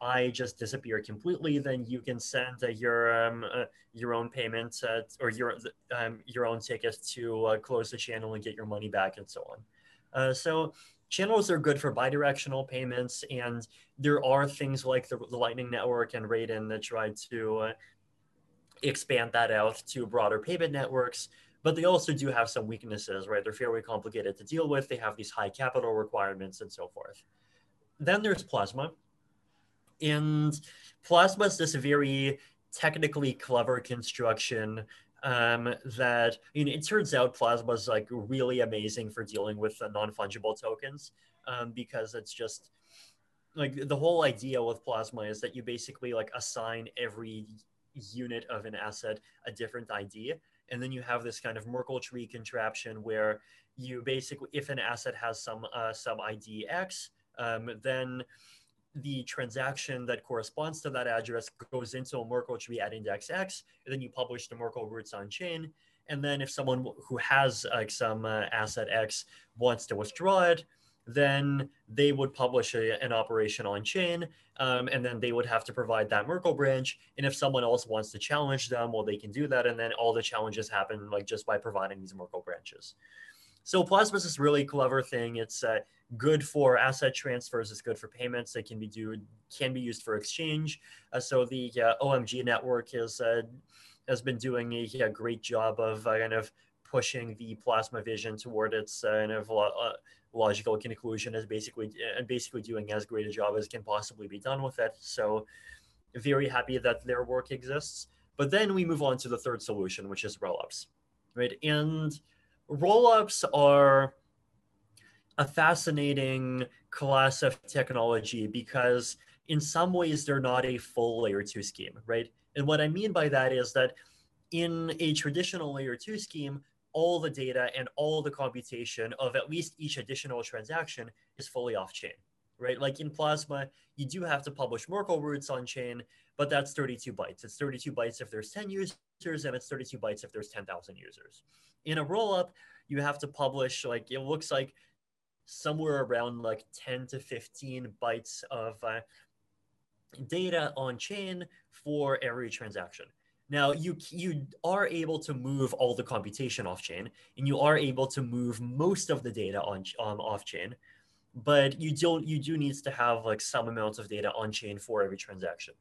I just disappear completely, then you can send uh, your um, uh, your own payment uh, or your um, your own ticket to uh, close the channel and get your money back and so on. Uh, so channels are good for bidirectional payments, and there are things like the, the Lightning Network and Raiden that try to uh, expand that out to broader payment networks. But they also do have some weaknesses, right? They're fairly complicated to deal with. They have these high capital requirements and so forth. Then there's Plasma, and Plasma is this very technically clever construction um, that you know, it turns out Plasma is like really amazing for dealing with uh, non-fungible tokens um, because it's just like the whole idea with Plasma is that you basically like assign every unit of an asset a different ID. And then you have this kind of Merkle tree contraption where you basically, if an asset has some uh, some ID X, um, then the transaction that corresponds to that address goes into a Merkle tree at index X, and then you publish the Merkle roots on chain. And then if someone who has like some uh, asset X wants to withdraw it, then they would publish a, an operation on chain, um, and then they would have to provide that Merkle branch. And if someone else wants to challenge them, well, they can do that, and then all the challenges happen like just by providing these Merkle branches. So Plasma is this really clever thing. It's uh, good for asset transfers. It's good for payments. It can be do can be used for exchange. Uh, so the uh, OMG network is uh, has been doing a, a great job of uh, kind of pushing the Plasma vision toward its uh, kind of lo- logical conclusion. Is basically and basically doing as great a job as can possibly be done with it. So very happy that their work exists. But then we move on to the third solution, which is rollups, right? And rollups are a fascinating class of technology because in some ways they're not a full layer two scheme, right? And what I mean by that is that in a traditional layer two scheme, all the data and all the computation of at least each additional transaction is fully off chain, right? Like in Plasma, you do have to publish Merkle roots on chain, but that's 32 bytes. It's 32 bytes if there's 10 users, and it's 32 bytes if there's 10,000 users. In a rollup, you have to publish like it looks like somewhere around like 10 to 15 bytes of uh, data on chain for every transaction. Now you you are able to move all the computation off chain, and you are able to move most of the data on um, off chain, but you don't you do needs to have like some amount of data on chain for every transaction.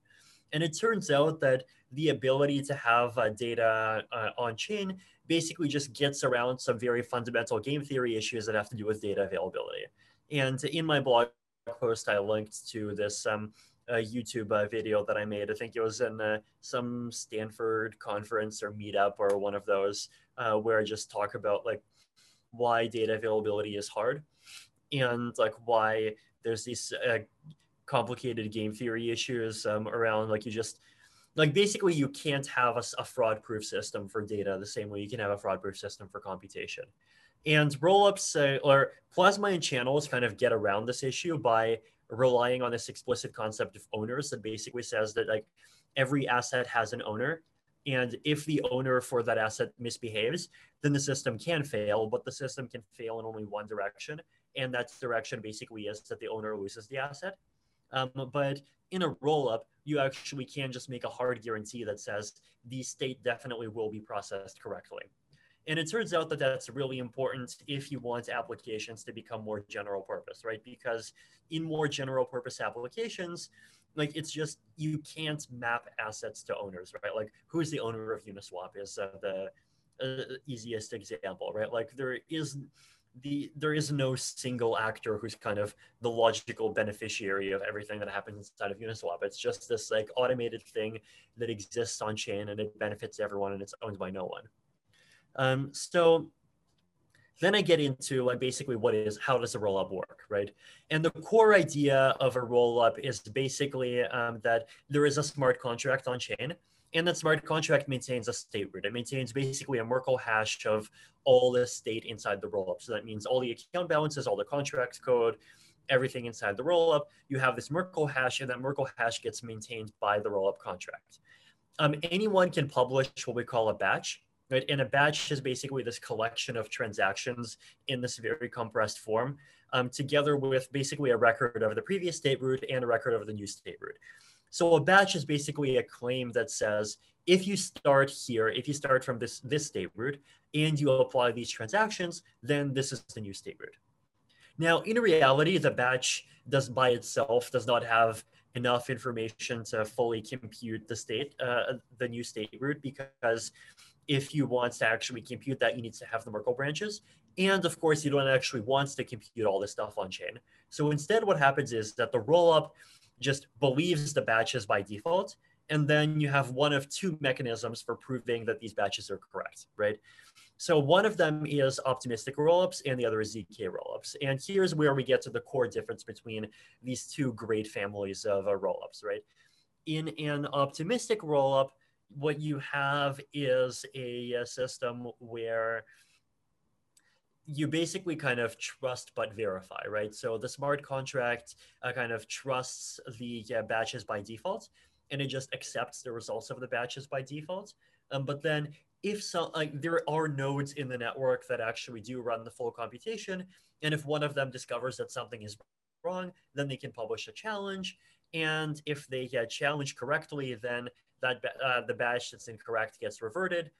And it turns out that the ability to have uh, data uh, on chain basically just gets around some very fundamental game theory issues that have to do with data availability. And in my blog post, I linked to this um, uh, YouTube uh, video that I made. I think it was in uh, some Stanford conference or meetup or one of those uh, where I just talk about like why data availability is hard and like why there's these complicated game theory issues um, around like you just like basically you can't have a, a fraud proof system for data the same way you can have a fraud proof system for computation. And rollups uh, or plasma and channels kind of get around this issue by relying on this explicit concept of owners that basically says that like every asset has an owner and if the owner for that asset misbehaves then the system can fail but the system can fail in only one direction and that direction basically is that the owner loses the asset um, but in a rollup you actually can just make a hard guarantee that says the state definitely will be processed correctly and it turns out that that's really important if you want applications to become more general purpose, right? Because in more general purpose applications, like it's just you can't map assets to owners, right? Like who's the owner of Uniswap is uh, the uh, easiest example, right? Like there is the there is no single actor who's kind of the logical beneficiary of everything that happens inside of Uniswap. It's just this like automated thing that exists on chain and it benefits everyone and it's owned by no one. Um, so then I get into like basically what is how does a rollup work, right? And the core idea of a rollup is basically um, that there is a smart contract on chain, and that smart contract maintains a state root. It maintains basically a Merkle hash of all the state inside the rollup. So that means all the account balances, all the contract code, everything inside the rollup. You have this Merkle hash, and that Merkle hash gets maintained by the rollup contract. Um, anyone can publish what we call a batch, right? And a batch is basically this collection of transactions in this very compressed form, um, together with basically a record of the previous state root and a record of the new state root. So a batch is basically a claim that says if you start here, if you start from this this state root and you apply these transactions, then this is the new state root. Now, in reality, the batch does by itself does not have enough information to fully compute the state, uh, the new state root, because if you want to actually compute that, you need to have the Merkle branches. And of course, you don't actually want to compute all this stuff on chain. So instead, what happens is that the rollup just believes the batches by default. And then you have one of two mechanisms for proving that these batches are correct, right? So one of them is optimistic rollups and the other is ZK rollups. And here's where we get to the core difference between these two great families of uh, rollups, right? In an optimistic rollup, what you have is a, a system where you basically kind of trust but verify, right? So the smart contract uh, kind of trusts the uh, batches by default, and it just accepts the results of the batches by default. Um, but then if so, like there are nodes in the network that actually do run the full computation, and if one of them discovers that something is wrong, then they can publish a challenge. And if they get challenged correctly, then that uh, the batch that's incorrect gets reverted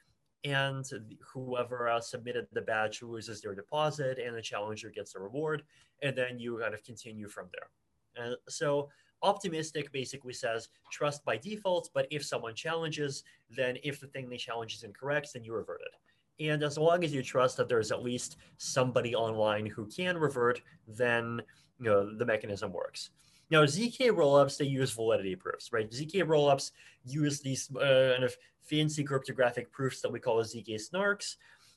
and whoever uh, submitted the batch loses their deposit and the challenger gets a reward and then you kind of continue from there. And so optimistic basically says trust by default but if someone challenges then if the thing they challenge is incorrect then you revert it. And as long as you trust that there's at least somebody online who can revert then you know the mechanism works now, ZK rollups, they use validity proofs, right? ZK rollups use these uh, kind of fancy cryptographic proofs that we call ZK snarks.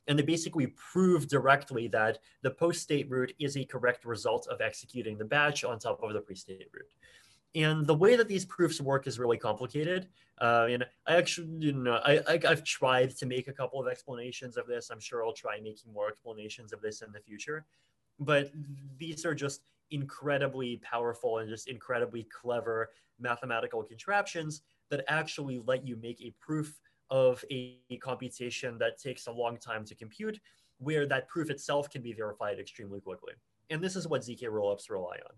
And they basically prove directly that the post-state root is a correct result of executing the batch on top of the pre-state root. And the way that these proofs work is really complicated. Uh, and I actually, you know, I, I, have tried to make a couple of explanations of this. I'm sure I'll try making more explanations of this in the future. But these are just incredibly powerful and just incredibly clever mathematical contraptions that actually let you make a proof of a computation that takes a long time to compute, where that proof itself can be verified extremely quickly. And this is what ZK rollups rely on.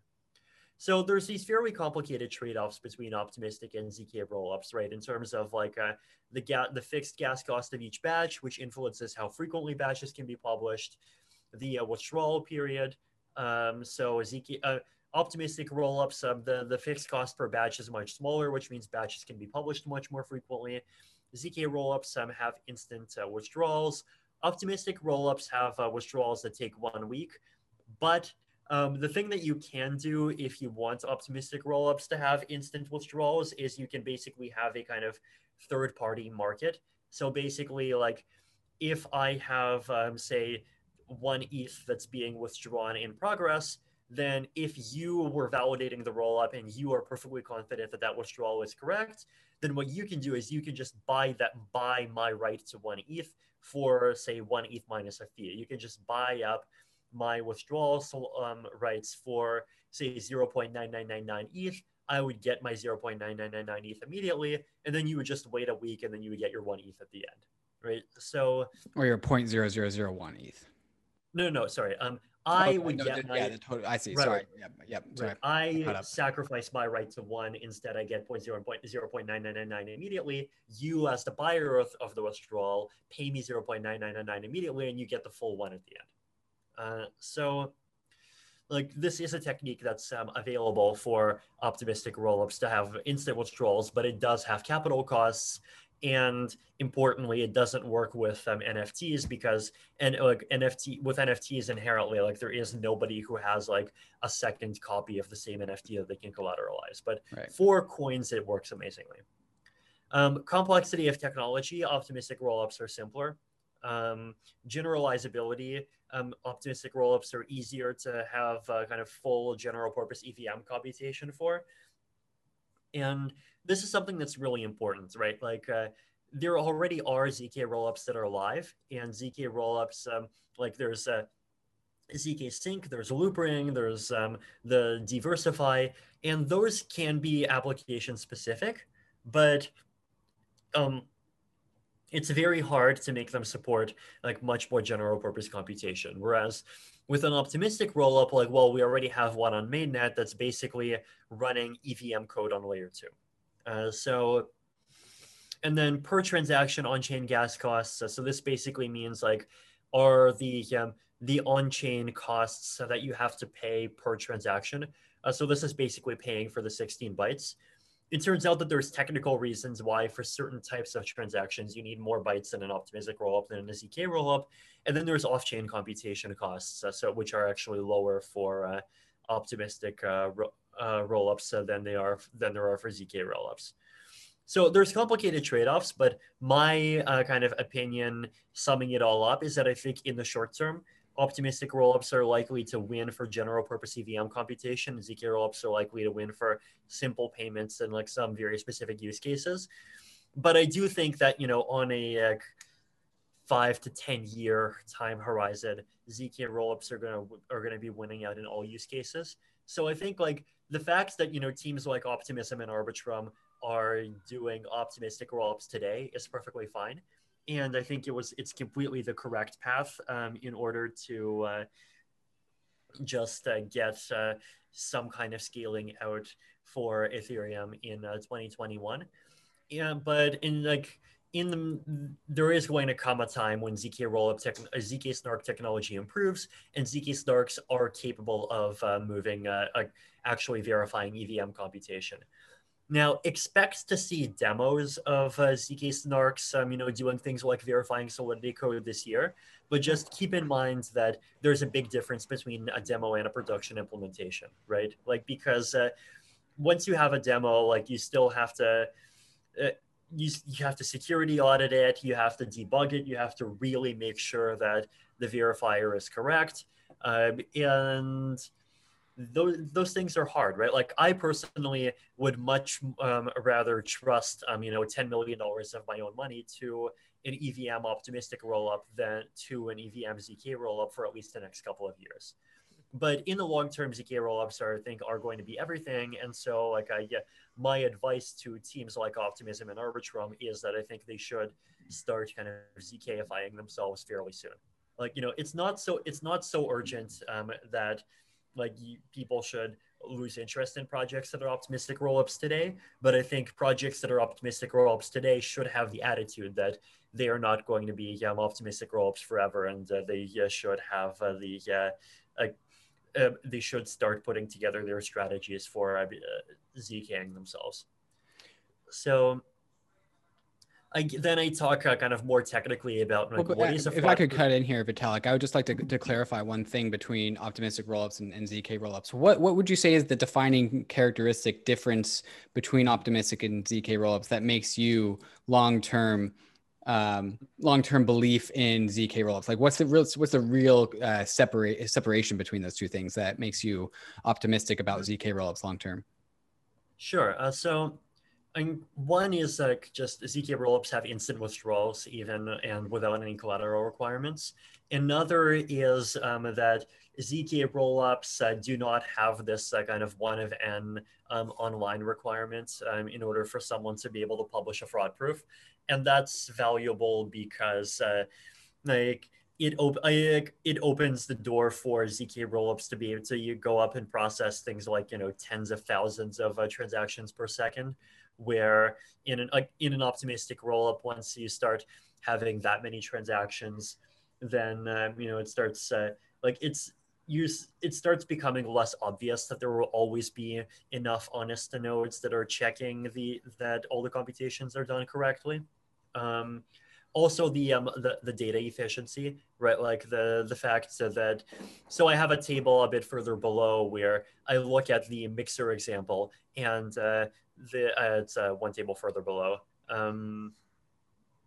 So there's these fairly complicated trade-offs between optimistic and ZK rollups, right? In terms of like uh, the ga- the fixed gas cost of each batch, which influences how frequently batches can be published, the uh, withdrawal period, um, so Ezekiel, uh, optimistic rollups, um, the, the fixed cost per batch is much smaller, which means batches can be published much more frequently. ZK rollups um, have instant uh, withdrawals. Optimistic rollups have uh, withdrawals that take one week. But um, the thing that you can do if you want optimistic rollups to have instant withdrawals is you can basically have a kind of third party market. So basically, like if I have, um, say, one ETH that's being withdrawn in progress, then if you were validating the rollup and you are perfectly confident that that withdrawal is correct, then what you can do is you can just buy that buy my right to one ETH for say one ETH minus a fee. You can just buy up my withdrawal um, rights for say 0.9999 ETH. I would get my 0.9999 ETH immediately, and then you would just wait a week, and then you would get your one ETH at the end, right? So or your 0.0001 ETH. No, no, sorry. Um, I would no, get the, my, yeah, the total. I see. Right, sorry. Yep. Yep. Sorry. Right. I sacrifice my right to one. Instead, I get 0. 0.0.9999 immediately. You, as the buyer of, of the withdrawal, pay me 0.9999 immediately, and you get the full one at the end. Uh, so, like this is a technique that's um, available for optimistic rollups to have instant withdrawals, but it does have capital costs and importantly it doesn't work with um, nfts because and like nft with nfts inherently like there is nobody who has like a second copy of the same nft that they can collateralize. But right. for coins it works amazingly. Um, complexity of technology optimistic rollups are simpler. Um, generalizability um, optimistic rollups are easier to have uh, kind of full general purpose evm computation for. And this is something that's really important, right? Like uh, there already are ZK rollups that are live, and ZK rollups, um, like there's a ZK Sync, there's Loopring, there's um, the DeversiFi, and those can be application specific, but um, it's very hard to make them support like much more general purpose computation. Whereas with an optimistic rollup, like, well, we already have one on mainnet that's basically running EVM code on layer two. Uh, so, and then per transaction on-chain gas costs. So, so this basically means like, are the um, the on-chain costs that you have to pay per transaction. Uh, so this is basically paying for the 16 bytes. It turns out that there's technical reasons why for certain types of transactions you need more bytes in an optimistic rollup than an ZK rollup, and then there's off-chain computation costs, uh, so which are actually lower for uh, optimistic uh, uh, rollups than they are than there are for ZK rollups. So there's complicated trade-offs, but my uh, kind of opinion, summing it all up, is that I think in the short term, optimistic rollups are likely to win for general purpose EVM computation. ZK rollups are likely to win for simple payments and like some very specific use cases. But I do think that, you know, on a five to 10 year time horizon, ZK rollups are to, are to be winning out in all use cases. So I think like the fact that, you know, teams like Optimism and Arbitrum are doing optimistic rollups today is perfectly fine and I think it was it's completely the correct path um, in order to uh, just uh, get uh, some kind of scaling out for Ethereum in uh, 2021. Yeah, but in like in the there is going to come a time when zk rollup tech, uh, zk snark technology improves and zk snarks are capable of uh, moving actually verifying evm computation now, expect to see demos of uh, ZK Snarks, um, you know, doing things like verifying Solidity code this year. But just keep in mind that there's a big difference between a demo and a production implementation, right? Like, because uh, once you have a demo, like, you still have to. You, you have to security audit it, you have to debug it, you have to really make sure that the verifier is correct. Um, and those those things are hard, right? Like I personally would much um, rather trust, um, you know, ten million dollars of my own money to an EVM optimistic rollup than to an EVM ZK rollup for at least the next couple of years. But in the long term, ZK rollups are, I think, are going to be everything. And so, like, I, yeah, my advice to teams like Optimism and Arbitrum is that I think they should start kind of ZKifying themselves fairly soon. Like, you know, it's not so it's not so urgent um, that like you, people should lose interest in projects that are optimistic rollups today. But I think projects that are optimistic rollups today should have the attitude that they are not going to be um, optimistic rollups forever, and uh, they uh, should have uh, the uh, they should start putting together their strategies for uh, ZKing themselves. So I, then I talk uh, kind of more technically about like, well, what is a if I could cut in here, Vitalik, I would just like to, to clarify one thing between optimistic rollups and, and ZK rollups. What what would you say is the defining characteristic difference between optimistic and ZK rollups that makes you long term um, long term belief in ZK rollups? Like, what's the real what's the real uh, separate separation between those two things that makes you optimistic about ZK rollups long term? Sure. Uh, so and one is like just ZK rollups have instant withdrawals even and without any collateral requirements. Another is um, that ZK rollups uh, do not have this uh, kind of one of n um, online requirements um, in order for someone to be able to publish a fraud proof, and that's valuable because uh, like it op- it opens the door for ZK rollups to be able to you go up and process things like you know tens of thousands of uh, transactions per second where in an in an optimistic rollup, once you start having that many transactions, then um, you know it starts uh, like it's you it starts becoming less obvious that there will always be enough honest nodes that are checking the that all the computations are done correctly. Um, also the um the, the data efficiency right like the the fact that so i have a table a bit further below where i look at the mixer example and uh, the uh, it's uh, one table further below. Um,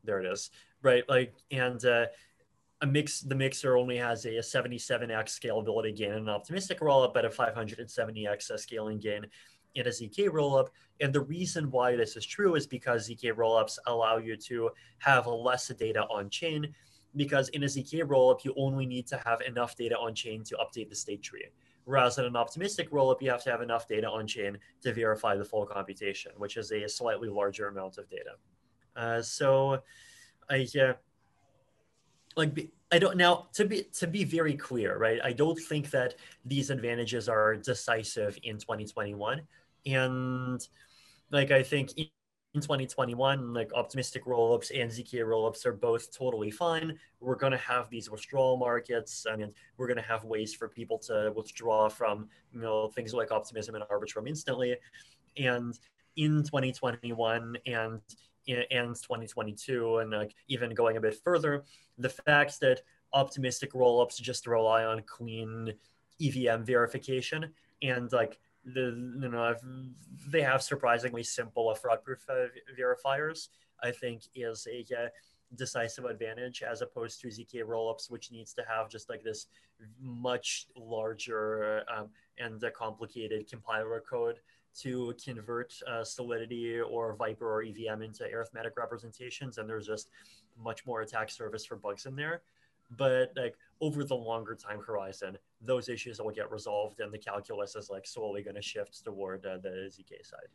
there it is. Right, like and uh, a mix. The mixer only has a, a 77x scalability gain and an optimistic rollup, but a 570x uh, scaling gain in a ZK rollup. And the reason why this is true is because ZK rollups allow you to have less data on chain because in a ZK rollup, you only need to have enough data on chain to update the state tree. Whereas in an optimistic rollup, you have to have enough data on chain to verify the full computation, which is a slightly larger amount of data. Uh, so I uh, like I don't now to be to be very clear, right? I don't think that these advantages are decisive in 2021, and like I think in 2021, like optimistic rollups and ZK rollups are both totally fine. We're going to have these withdrawal markets. I mean, we're going to have ways for people to withdraw from, you know, things like optimism and arbitrum instantly. And in 2021 and and 2022 and like even going a bit further the fact that optimistic rollups just rely on clean evm verification and like the you know they have surprisingly simple fraud proof uh, verifiers i think is a uh, decisive advantage as opposed to zk rollups which needs to have just like this much larger um, and complicated compiler code to convert uh, solidity or Vyper or evm into arithmetic representations and there's just much more attack surface for bugs in there. But like over the longer time horizon those issues will get resolved and the calculus is like slowly going to shift toward uh, the zk side.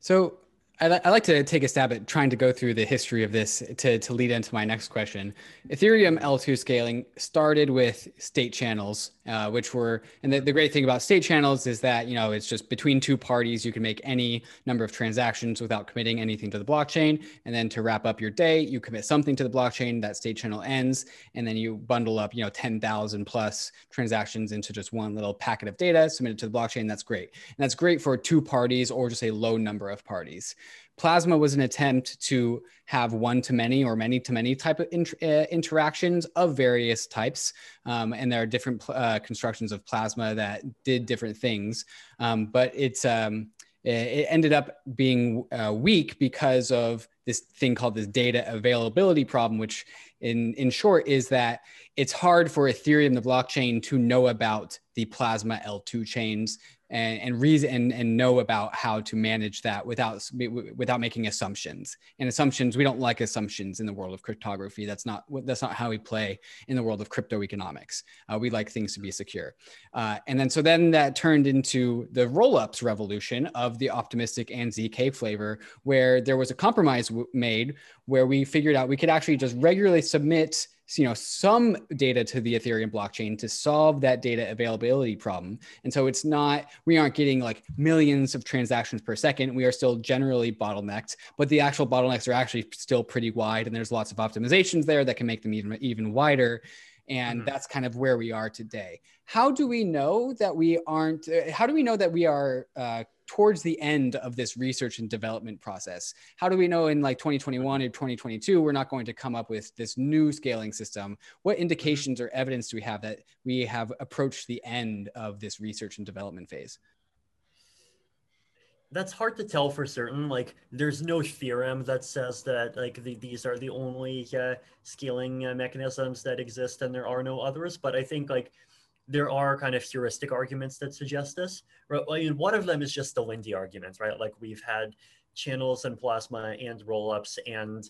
So I, I like to take a stab at trying to go through the history of this to, to lead into my next question. Ethereum L2 scaling started with state channels, uh, which were, and the, the great thing about state channels is that, you know, it's just between two parties, you can make any number of transactions without committing anything to the blockchain. And then to wrap up your day, you commit something to the blockchain, that state channel ends, and then you bundle up, you know, 10,000 plus transactions into just one little packet of data, submit it to the blockchain. That's great. And that's great for two parties or just a low number of parties. Plasma was an attempt to have one to many or many to many type of inter- uh, interactions of various types. Um, and there are different uh, constructions of plasma that did different things. Um, but it's, um, it ended up being uh, weak because of this thing called this data availability problem, which in, in short is that it's hard for Ethereum, the blockchain, to know about the Plasma L2 chains and, and reason and, and know about how to manage that without without making assumptions. And assumptions we don't like assumptions in the world of cryptography. That's not that's not how we play in the world of crypto economics uh, we like things to be secure. Uh, and then so then that turned into the roll-ups revolution of the optimistic and zk flavor where there was a compromise w- made where we figured out we could actually just regularly submit you know some data to the ethereum blockchain to solve that data availability problem. And so it's not we aren't getting like millions of transactions per second. We are still generally bottlenecked but the actual bottlenecks are actually still pretty wide and there's lots of optimizations there that can make them even even wider. And mm-hmm. that's kind of where we are today. How do we know that we aren't uh, how do we know that we are uh, towards the end of this research and development process. How do we know in like 2021 or 2022 we're not going to come up with this new scaling system? What mm-hmm. indications or evidence do we have that we have approached the end of this research and development phase? That's hard to tell for certain. Like there's no theorem that says that like the, these are the only uh, scaling uh, mechanisms that exist and there are no others. But i think like there are kind of heuristic arguments that suggest this. Right? I mean, one of them is just the Lindy argument, right? Like we've had channels and plasma and rollups and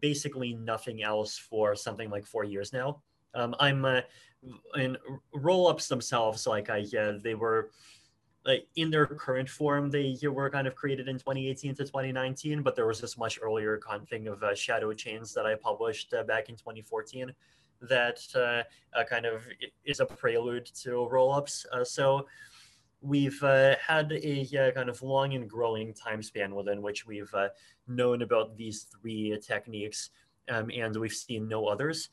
basically nothing else for something like four years now. Um, I'm uh, in rollups themselves, like I yeah, they were like in their current form, they were kind of created in 2018 to 2019, but there was this much earlier kind of thing of uh, shadow chains that I published uh, back in 2014 that uh, uh, kind of is a prelude to rollups. Uh, so we've uh, had a uh, kind of long and growing time span within which we've uh, known about these three techniques, um, and we've seen no others.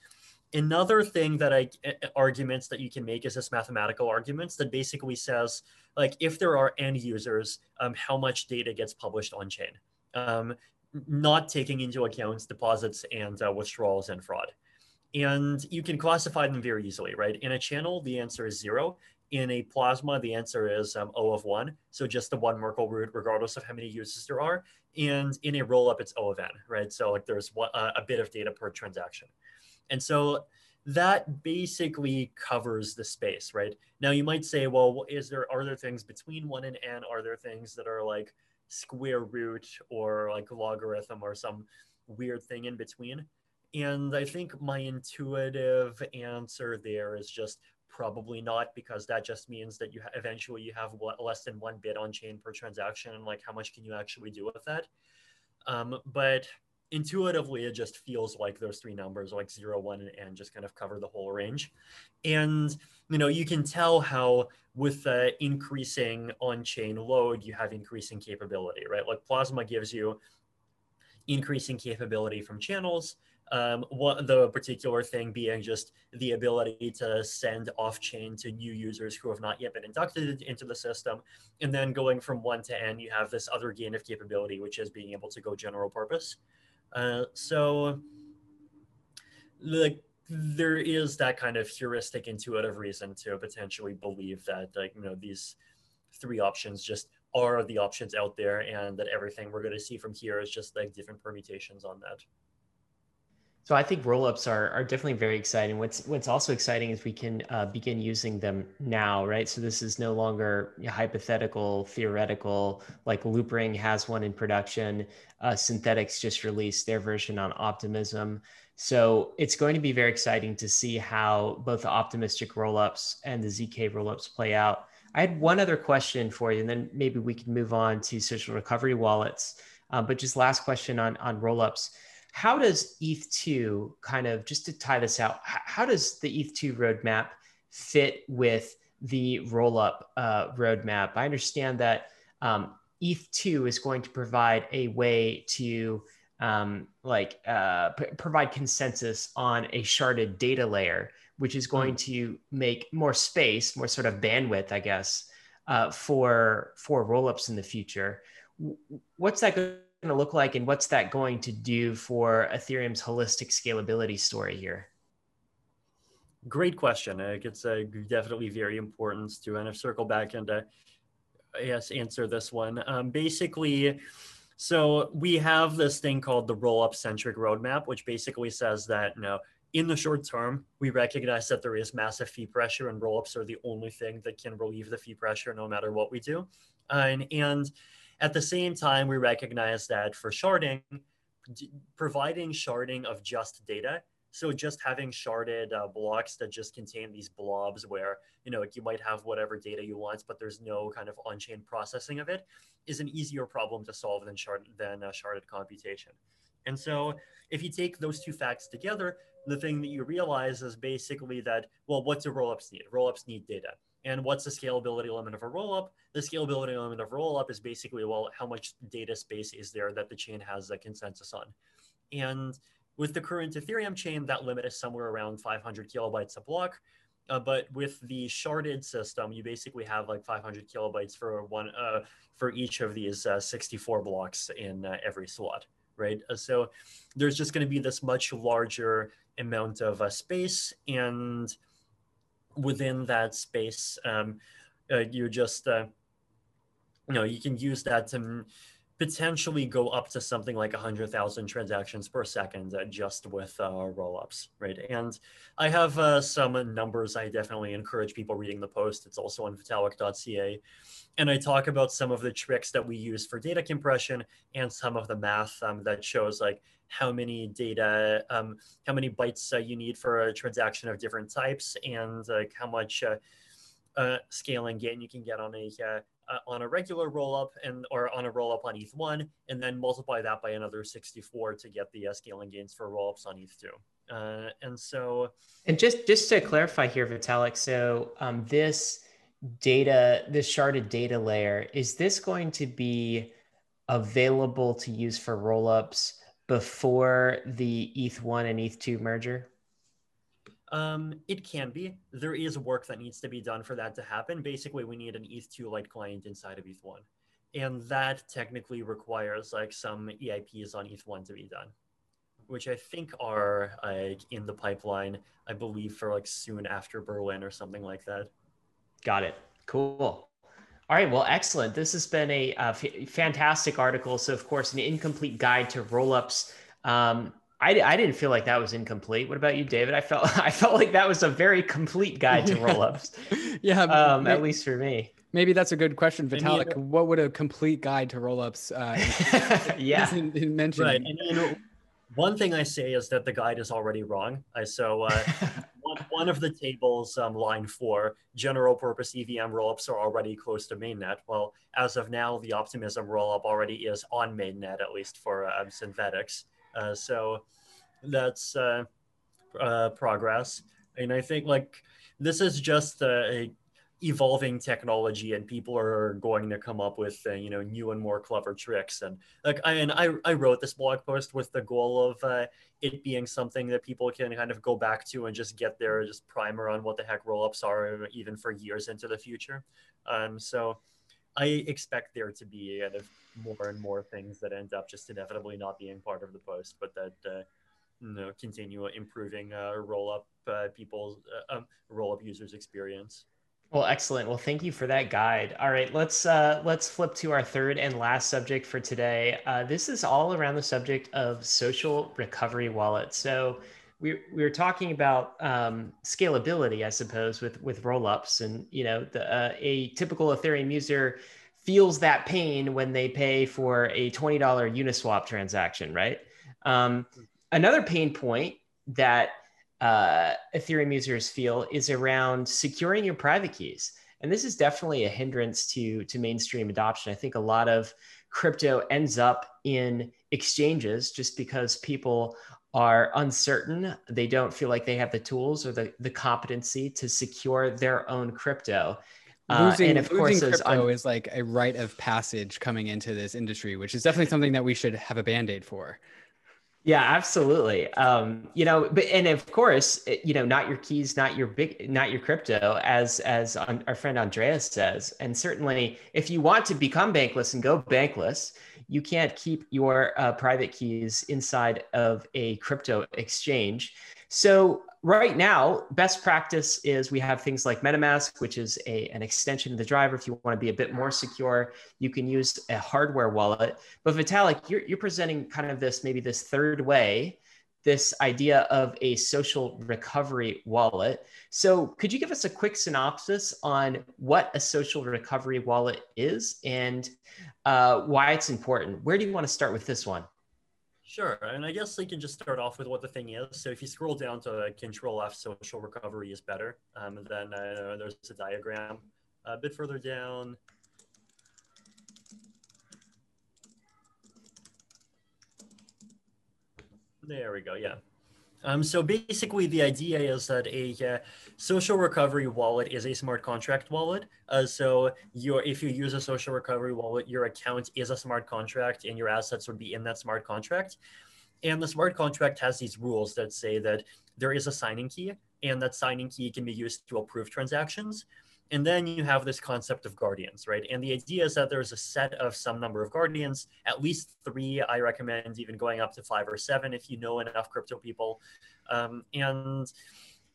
Another thing that I arguments that you can make is this mathematical arguments that basically says like if there are end users, um, how much data gets published on chain, um, not taking into account deposits and withdrawals and fraud and you can classify them very easily, right? In a channel, the answer is zero. In a plasma, the answer is um, O of one. So just the one Merkle root, regardless of how many uses there are. And in a rollup, it's O of n, right? So like there's one, uh, a bit of data per transaction. And so that basically covers the space, right? Now you might say, well, is there, are there things between one and n? Are there things that are like square root or like logarithm or some weird thing in between? And I think my intuitive answer there is just probably not because that just means that you ha- eventually you have less than one bit on chain per transaction and like how much can you actually do with that? Um, but intuitively it just feels like those three numbers like 0 1 and just kind of cover the whole range. And you know you can tell how with the increasing on-chain load you have increasing capability right? Like plasma gives you increasing capability from channels um, what the particular thing being just the ability to send off chain to new users who have not yet been inducted into the system. And then going from one to n, you have this other gain of capability, which is being able to go general purpose. Uh, so like there is that kind of heuristic intuitive reason to potentially believe that like you know these three options just are the options out there and that everything we're going to see from here is just like different permutations on that so I think rollups are are definitely very exciting. What's what's also exciting is we can uh, begin using them now, right? So this is no longer hypothetical, theoretical. Like Loopring has one in production. Uh, Synthetix just released their version on Optimism. So it's going to be very exciting to see how both the optimistic rollups and the zk rollups play out. I had one other question for you, and then maybe we can move on to social recovery wallets. Uh, but just last question on on rollups how does ETH2 kind of, just to tie this out, how does the ETH2 roadmap fit with the rollup uh, roadmap? I understand that um, ETH2 is going to provide a way to um, like uh, provide consensus on a sharded data layer, which is going mm. to make more space, more sort of bandwidth, I guess, uh, for for rollups in the future. What's that going to look like and what's that going to do for Ethereum's holistic scalability story here? Great question. It's uh, definitely very important to kind of circle back and uh, yes, answer this one. Um, basically, so we have this thing called the roll-up centric roadmap, which basically says that you know, in the short term, we recognize that there is massive fee pressure, and roll-ups are the only thing that can relieve the fee pressure, no matter what we do. Uh, and, and at the same time, we recognize that for sharding, providing sharding of just data so just having sharded uh, blocks that just contain these blobs where, you know, you might have whatever data you want, but there's no kind of on-chain processing of it is an easier problem to solve than, shard, than uh, sharded computation. And so if you take those two facts together, the thing that you realize is basically that, well, what do rollups need? Rollups need data. And what's the scalability limit of a rollup? The scalability limit of rollup is basically, well, how much data space is there that the chain has a consensus on? And with the current Ethereum chain, that limit is somewhere around 500 kilobytes a block. Uh, but with the sharded system, you basically have like 500 kilobytes for one uh, for each of these uh, 64 blocks in uh, every slot, right? Uh, so there's just going to be this much larger amount of uh, space, and within that space, um, you just you know you can use that to potentially go up to something like 100,000 transactions per second uh, just with uh, rollups, right? And I have uh, some numbers I definitely encourage people reading the post. It's also on vitalik.ca. And I talk about some of the tricks that we use for data compression and some of the math um, that shows like how many data, um, how many bytes uh, you need for a transaction of different types and like how much uh, uh, scaling gain you can get on a uh, on a regular rollup and or on a rollup on ETH1, and then multiply that by another 64 to get the scaling gains for rollups on ETH2. Uh, and so, and just just to clarify here, Vitalik, so um, this data, this sharded data layer, is this going to be available to use for rollups before the ETH1 and ETH2 merger? Um, it can be. There is work that needs to be done for that to happen. Basically, we need an ETH2 light client inside of ETH1. And that technically requires like some EIPs on ETH1 to be done, which I think are like in the pipeline, I believe for like soon after Berlin or something like that. Got it. Cool. All right. Well, excellent. This has been a, a f- fantastic article. So, of course, an incomplete guide to rollups. Um, I, I didn't feel like that was incomplete. What about you, David? I felt I felt like that was a very complete guide to rollups. yeah, um, maybe, at least for me. Maybe that's a good question, Vitalik. what would a complete guide to rollups? Uh, yeah, mention? Right, and you know, one thing I say is that the guide is already wrong. I so uh, one, of the tables, um, line four, general purpose EVM rollups are already close to mainnet. Well, as of now, the Optimism rollup already is on mainnet, at least for uh, Synthetix. Uh, so that's uh, uh, progress. And I think like this is just a evolving technology and people are going to come up with uh, you know new and more clever tricks. And like I and I, I wrote this blog post with the goal of uh, it being something that people can kind of go back to and just get their just primer on what the heck rollups are even for years into the future. Um, so I expect there to be kind of more and more things that end up just inevitably not being part of the post but that uh, you know continue improving uh, roll up uh, people's uh, um, roll up users experience well, excellent. Well, thank you for that guide. All right, let's uh, let's flip to our third and last subject for today. Uh, this is all around the subject of social recovery wallets. So we we were talking about um, scalability, I suppose, with with rollups, and you know, the, uh, a typical Ethereum user feels that pain when they pay for a twenty dollar Uniswap transaction, right? Um, another pain point that uh, Ethereum users feel is around securing your private keys. And this is definitely a hindrance to, to mainstream adoption. I think a lot of crypto ends up in exchanges just because people are uncertain. They don't feel like they have the tools or the, the competency to secure their own crypto. Uh, losing, uh, and of course, crypto un- is like a rite of passage coming into this industry, which is definitely something that we should have a band aid for. Yeah, absolutely. Um, you know, but and of course, you know, not your keys, not your big, not your crypto, as as our friend Andreas says. And certainly, if you want to become bankless and go bankless, you can't keep your uh, private keys inside of a crypto exchange. So right now, best practice is we have things like MetaMask, which is a, an extension of the driver. If you want to be a bit more secure, you can use a hardware wallet. But Vitalik, you're, you're presenting kind of this maybe this third way, this idea of a social recovery wallet. So could you give us a quick synopsis on what a social recovery wallet is and uh, why it's important? Where do you want to start with this one? Sure, and I guess we can just start off with what the thing is. So if you scroll down to Control F, social recovery is better. Um, then uh, there's a diagram a bit further down. There we go. Yeah. Um, so basically, the idea is that a uh, social recovery wallet is a smart contract wallet. Uh, so if you use a social recovery wallet, your account is a smart contract, and your assets would be in that smart contract. And the smart contract has these rules that say that there is a signing key, and that signing key can be used to approve transactions. And then you have this concept of guardians, right? And the idea is that there's a set of some number of guardians, at least three. I recommend even going up to five or seven if you know enough crypto people. Um, and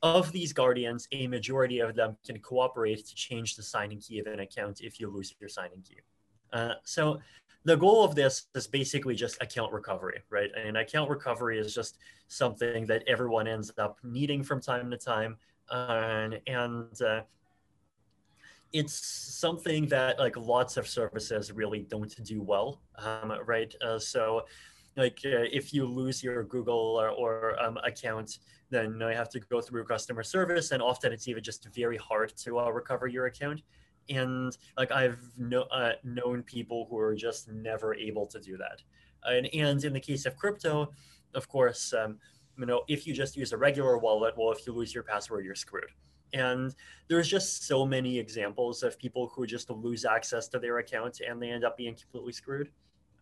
of these guardians, a majority of them can cooperate to change the signing key of an account if you lose your signing key. Uh, so the goal of this is basically just account recovery, right? And account recovery is just something that everyone ends up needing from time to time. Uh, and uh, it's something that like lots of services really don't do well, um, right? Uh, so like uh, if you lose your Google or, or um, account, then you have to go through customer service, and often it's even just very hard to uh, recover your account. And like I've no, uh, known people who are just never able to do that. And, and in the case of crypto, of course, um, you know, if you just use a regular wallet, well, if you lose your password, you're screwed. And there's just so many examples of people who just lose access to their account and they end up being completely screwed.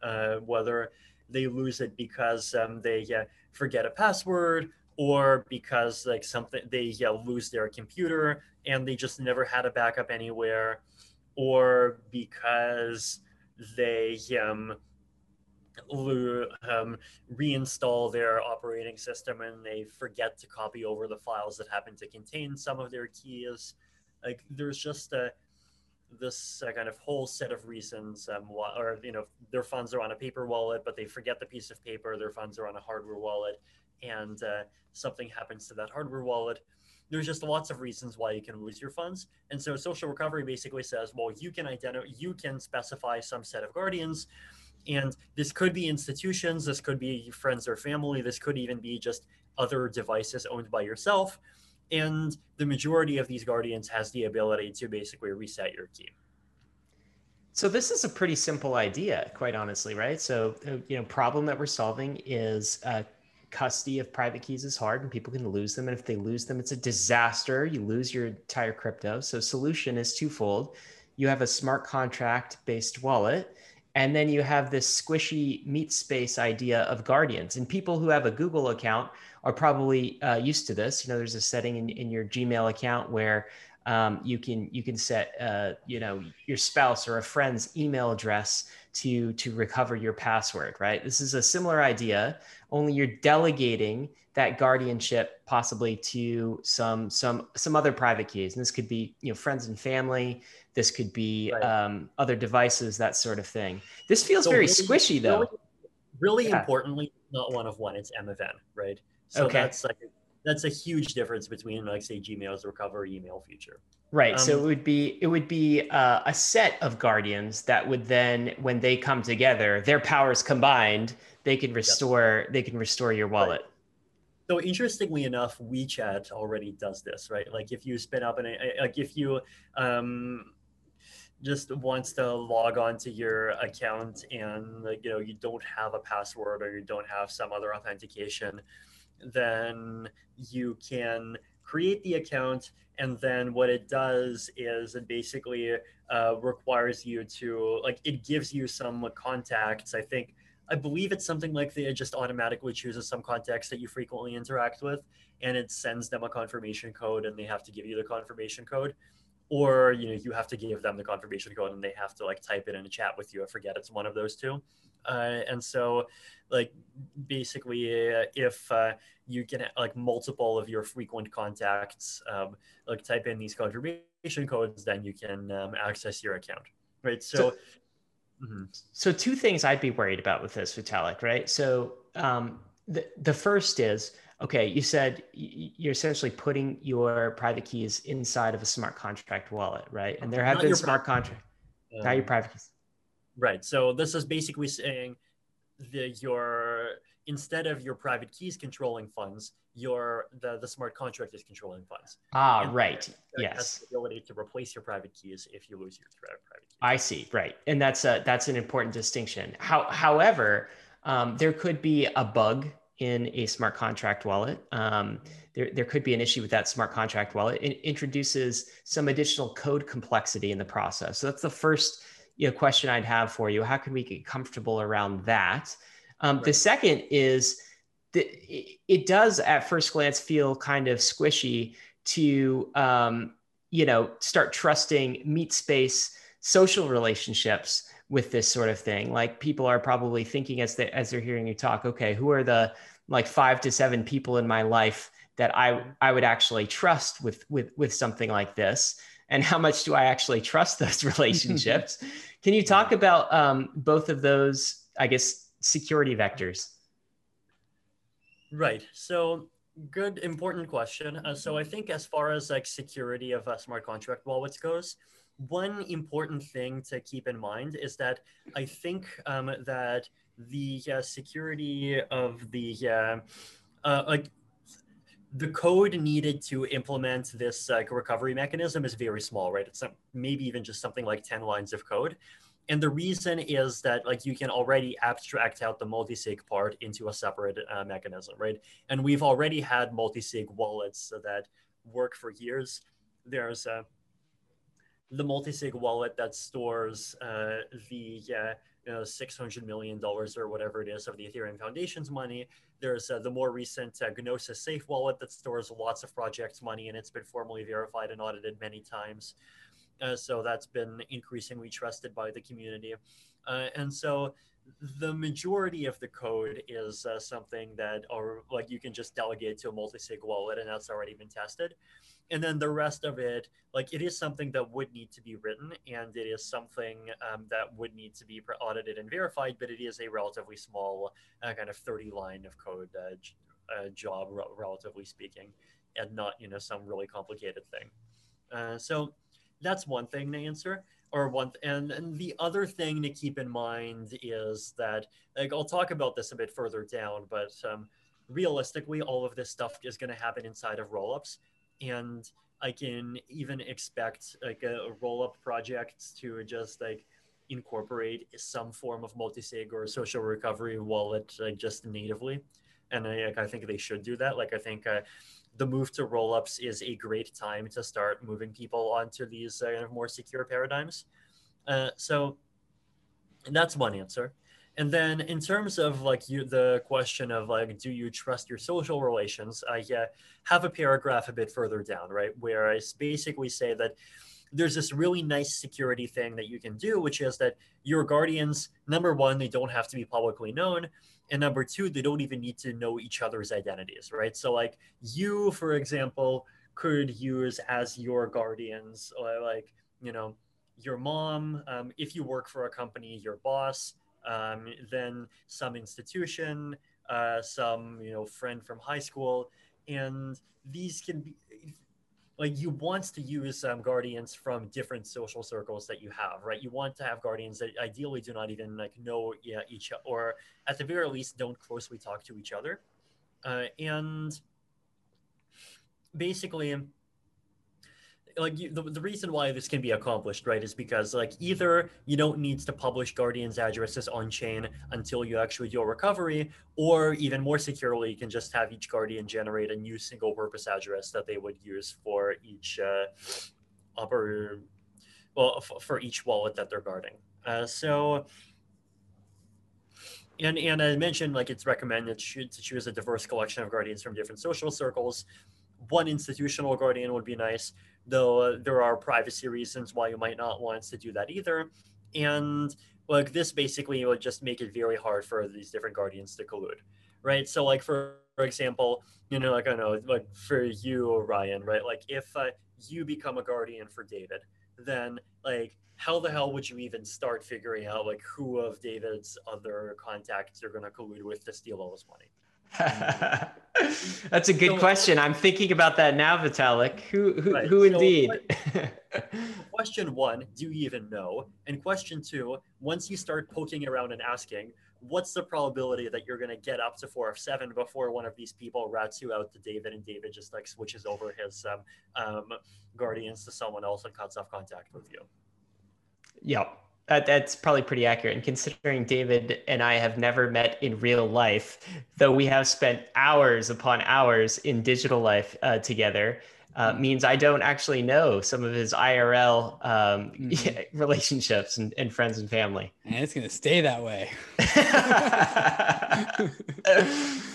Uh, whether they lose it because um, they uh, forget a password or because like something they uh, lose their computer and they just never had a backup anywhere or because they um, um, reinstall their operating system and they forget to copy over the files that happen to contain some of their keys. Like there's just a this uh, kind of whole set of reasons um, why, or you know their funds are on a paper wallet but they forget the piece of paper their funds are on a hardware wallet and uh, something happens to that hardware wallet there's just lots of reasons why you can lose your funds and so social recovery basically says well you can identify you can specify some set of guardians And this could be institutions, this could be friends or family, this could even be just other devices owned by yourself. And the majority of these guardians has the ability to basically reset your key. So this is a pretty simple idea, quite honestly, right? So uh, you know, problem that we're solving is uh, custody of private keys is hard, and people can lose them. And if they lose them, it's a disaster. You lose your entire crypto. So solution is twofold. You have a smart contract based wallet, and then you have this squishy meat space idea of guardians. And people who have a Google account are probably uh, used to this. You know, there's a setting in, in your Gmail account where um, you can you can set uh, you know your spouse or a friend's email address to to recover your password right this is a similar idea only you're delegating that guardianship possibly to some some some other private keys and this could be you know friends and family this could be right. um, other devices that sort of thing this feels so very really, squishy though really, really yeah. importantly not one of one it's m of n right so okay. that's like that's a huge difference between like say Gmail's recovery email feature. Right. Um, so it would be it would be uh, a set of guardians that would then, when they come together, their powers combined, they can restore yes. they can restore your wallet. Right. So interestingly enough, WeChat already does this, right? Like if you spin up an like if you um, just wants to log on to your account and like you know you don't have a password or you don't have some other authentication then you can create the account. And then what it does is it basically uh, requires you to like it gives you some contacts. I think i believe it's something like the, it just automatically chooses some contacts that you frequently interact with and it sends them a confirmation code and they have to give you the confirmation code or you know you have to give them the confirmation code and they have to like type it in a chat with you. I forget it's one of those two. Uh, and so like basically uh, if uh, you can like multiple of your frequent contacts um, like type in these confirmation codes then you can um, access your account right? So so, mm-hmm. so, two things i'd be worried about with this vitalik right? So um, the, the first is okay you said you're essentially putting your private keys inside of a smart contract wallet right and there have Not been smart contract um, not your private keys Right. So this is basically saying that your instead of your private keys controlling funds, your the, the smart contract is controlling funds. Ah, and right. Yes. the ability to replace your private keys if you lose your private keys. I see. Right, and that's a that's an important distinction. How, however, um, there could be a bug in a smart contract wallet. Um, there, there could be an issue with that smart contract wallet. It introduces some additional code complexity in the process. So that's the first you know, question I'd have for you. How can we get comfortable around that? Um, right. The second is that it does at first glance feel kind of squishy to, um, you know, start trusting meat space social relationships with this sort of thing. Like people are probably thinking as they as they're hearing you talk, okay, who are the like five to seven people in my life that I I would actually trust with with with something like this? and how much do I actually trust those relationships? Can you talk about um, both of those, I guess, security vectors? Right. So good, important question. Uh, so I think as far as like security of uh, smart contract wallets goes, one important thing to keep in mind is that I think um, that the uh, security of the uh, uh, like the code needed to implement this recovery mechanism is very small, right? It's maybe even just something like 10 lines of code. And the reason is that like you can already abstract out the multi-sig part into a separate uh, mechanism, right? And we've already had multi-sig wallets that work for years. There's uh, the multi-sig wallet that stores uh, the uh, you know, $600 million or whatever it is of the Ethereum Foundation's money. There's uh, the more recent uh, Gnosis Safe wallet that stores lots of projects' money, and it's been formally verified and audited many times. Uh, so that's been increasingly trusted by the community. Uh, and so the majority of the code is uh, something that or like you can just delegate to a multi-sig wallet and that's already been tested and then the rest of it like it is something that would need to be written and it is something um, that would need to be audited and verified but it is a relatively small uh, kind of 30 line of code uh, uh, job relatively speaking and not you know some really complicated thing. Uh, so that's one thing to answer or one and, and the other thing to keep in mind is that like i'll talk about this a bit further down but um, realistically all of this stuff is going to happen inside of rollups and i can even expect like a, a rollup project to just like incorporate some form of multi-sig or social recovery wallet like just natively and I, I think they should do that like i think uh, the move to rollups is a great time to start moving people onto these uh, more secure paradigms. Uh, so that's one answer. And then in terms of like you, the question of like, do you trust your social relations? I uh, have a paragraph a bit further down, right, where I basically say that there's this really nice security thing that you can do, which is that your guardians, number one, they don't have to be publicly known and number two they don't even need to know each other's identities right so like you for example could use as your guardians like you know your mom um, if you work for a company your boss um, then some institution uh, some you know friend from high school. And these can be like you want to use um, guardians from different social circles that you have right? You want to have guardians that ideally do not even like know yeah, each other, or at the very least don't closely talk to each other. Uh, and basically like you, the, the reason why this can be accomplished right is because like either you don't need to publish guardians addresses on chain until you actually do a recovery or even more securely you can just have each guardian generate a new single purpose address that they would use for each uh, upper well f- for each wallet that they're guarding uh, so and and I mentioned like it's recommended to choose a diverse collection of guardians from different social circles. One institutional guardian would be nice though uh, there are privacy reasons why you might not want to do that either. And like this basically would just make it very hard for these different guardians to collude, right? So like for, for example, you know, like I know, like for you, Ryan, right? Like if uh, you become a guardian for David, then like how the hell would you even start figuring out like who of David's other contacts are going to collude with to steal all his money? That's a good so, question. I'm thinking about that now, Vitalik. Who, who, right. who indeed? question one: Do you even know? And question two: Once you start poking around and asking, what's the probability that you're going to get up to four or seven before one of these people rats you out to David, and David just like switches over his um, um, guardians to someone else and cuts off contact with you? Yep. That, that's probably pretty accurate. And considering David and I have never met in real life, though we have spent hours upon hours in digital life uh, together, uh, means I don't actually know some of his IRL um, mm-hmm. relationships and, and, friends and family. And it's going to stay that way.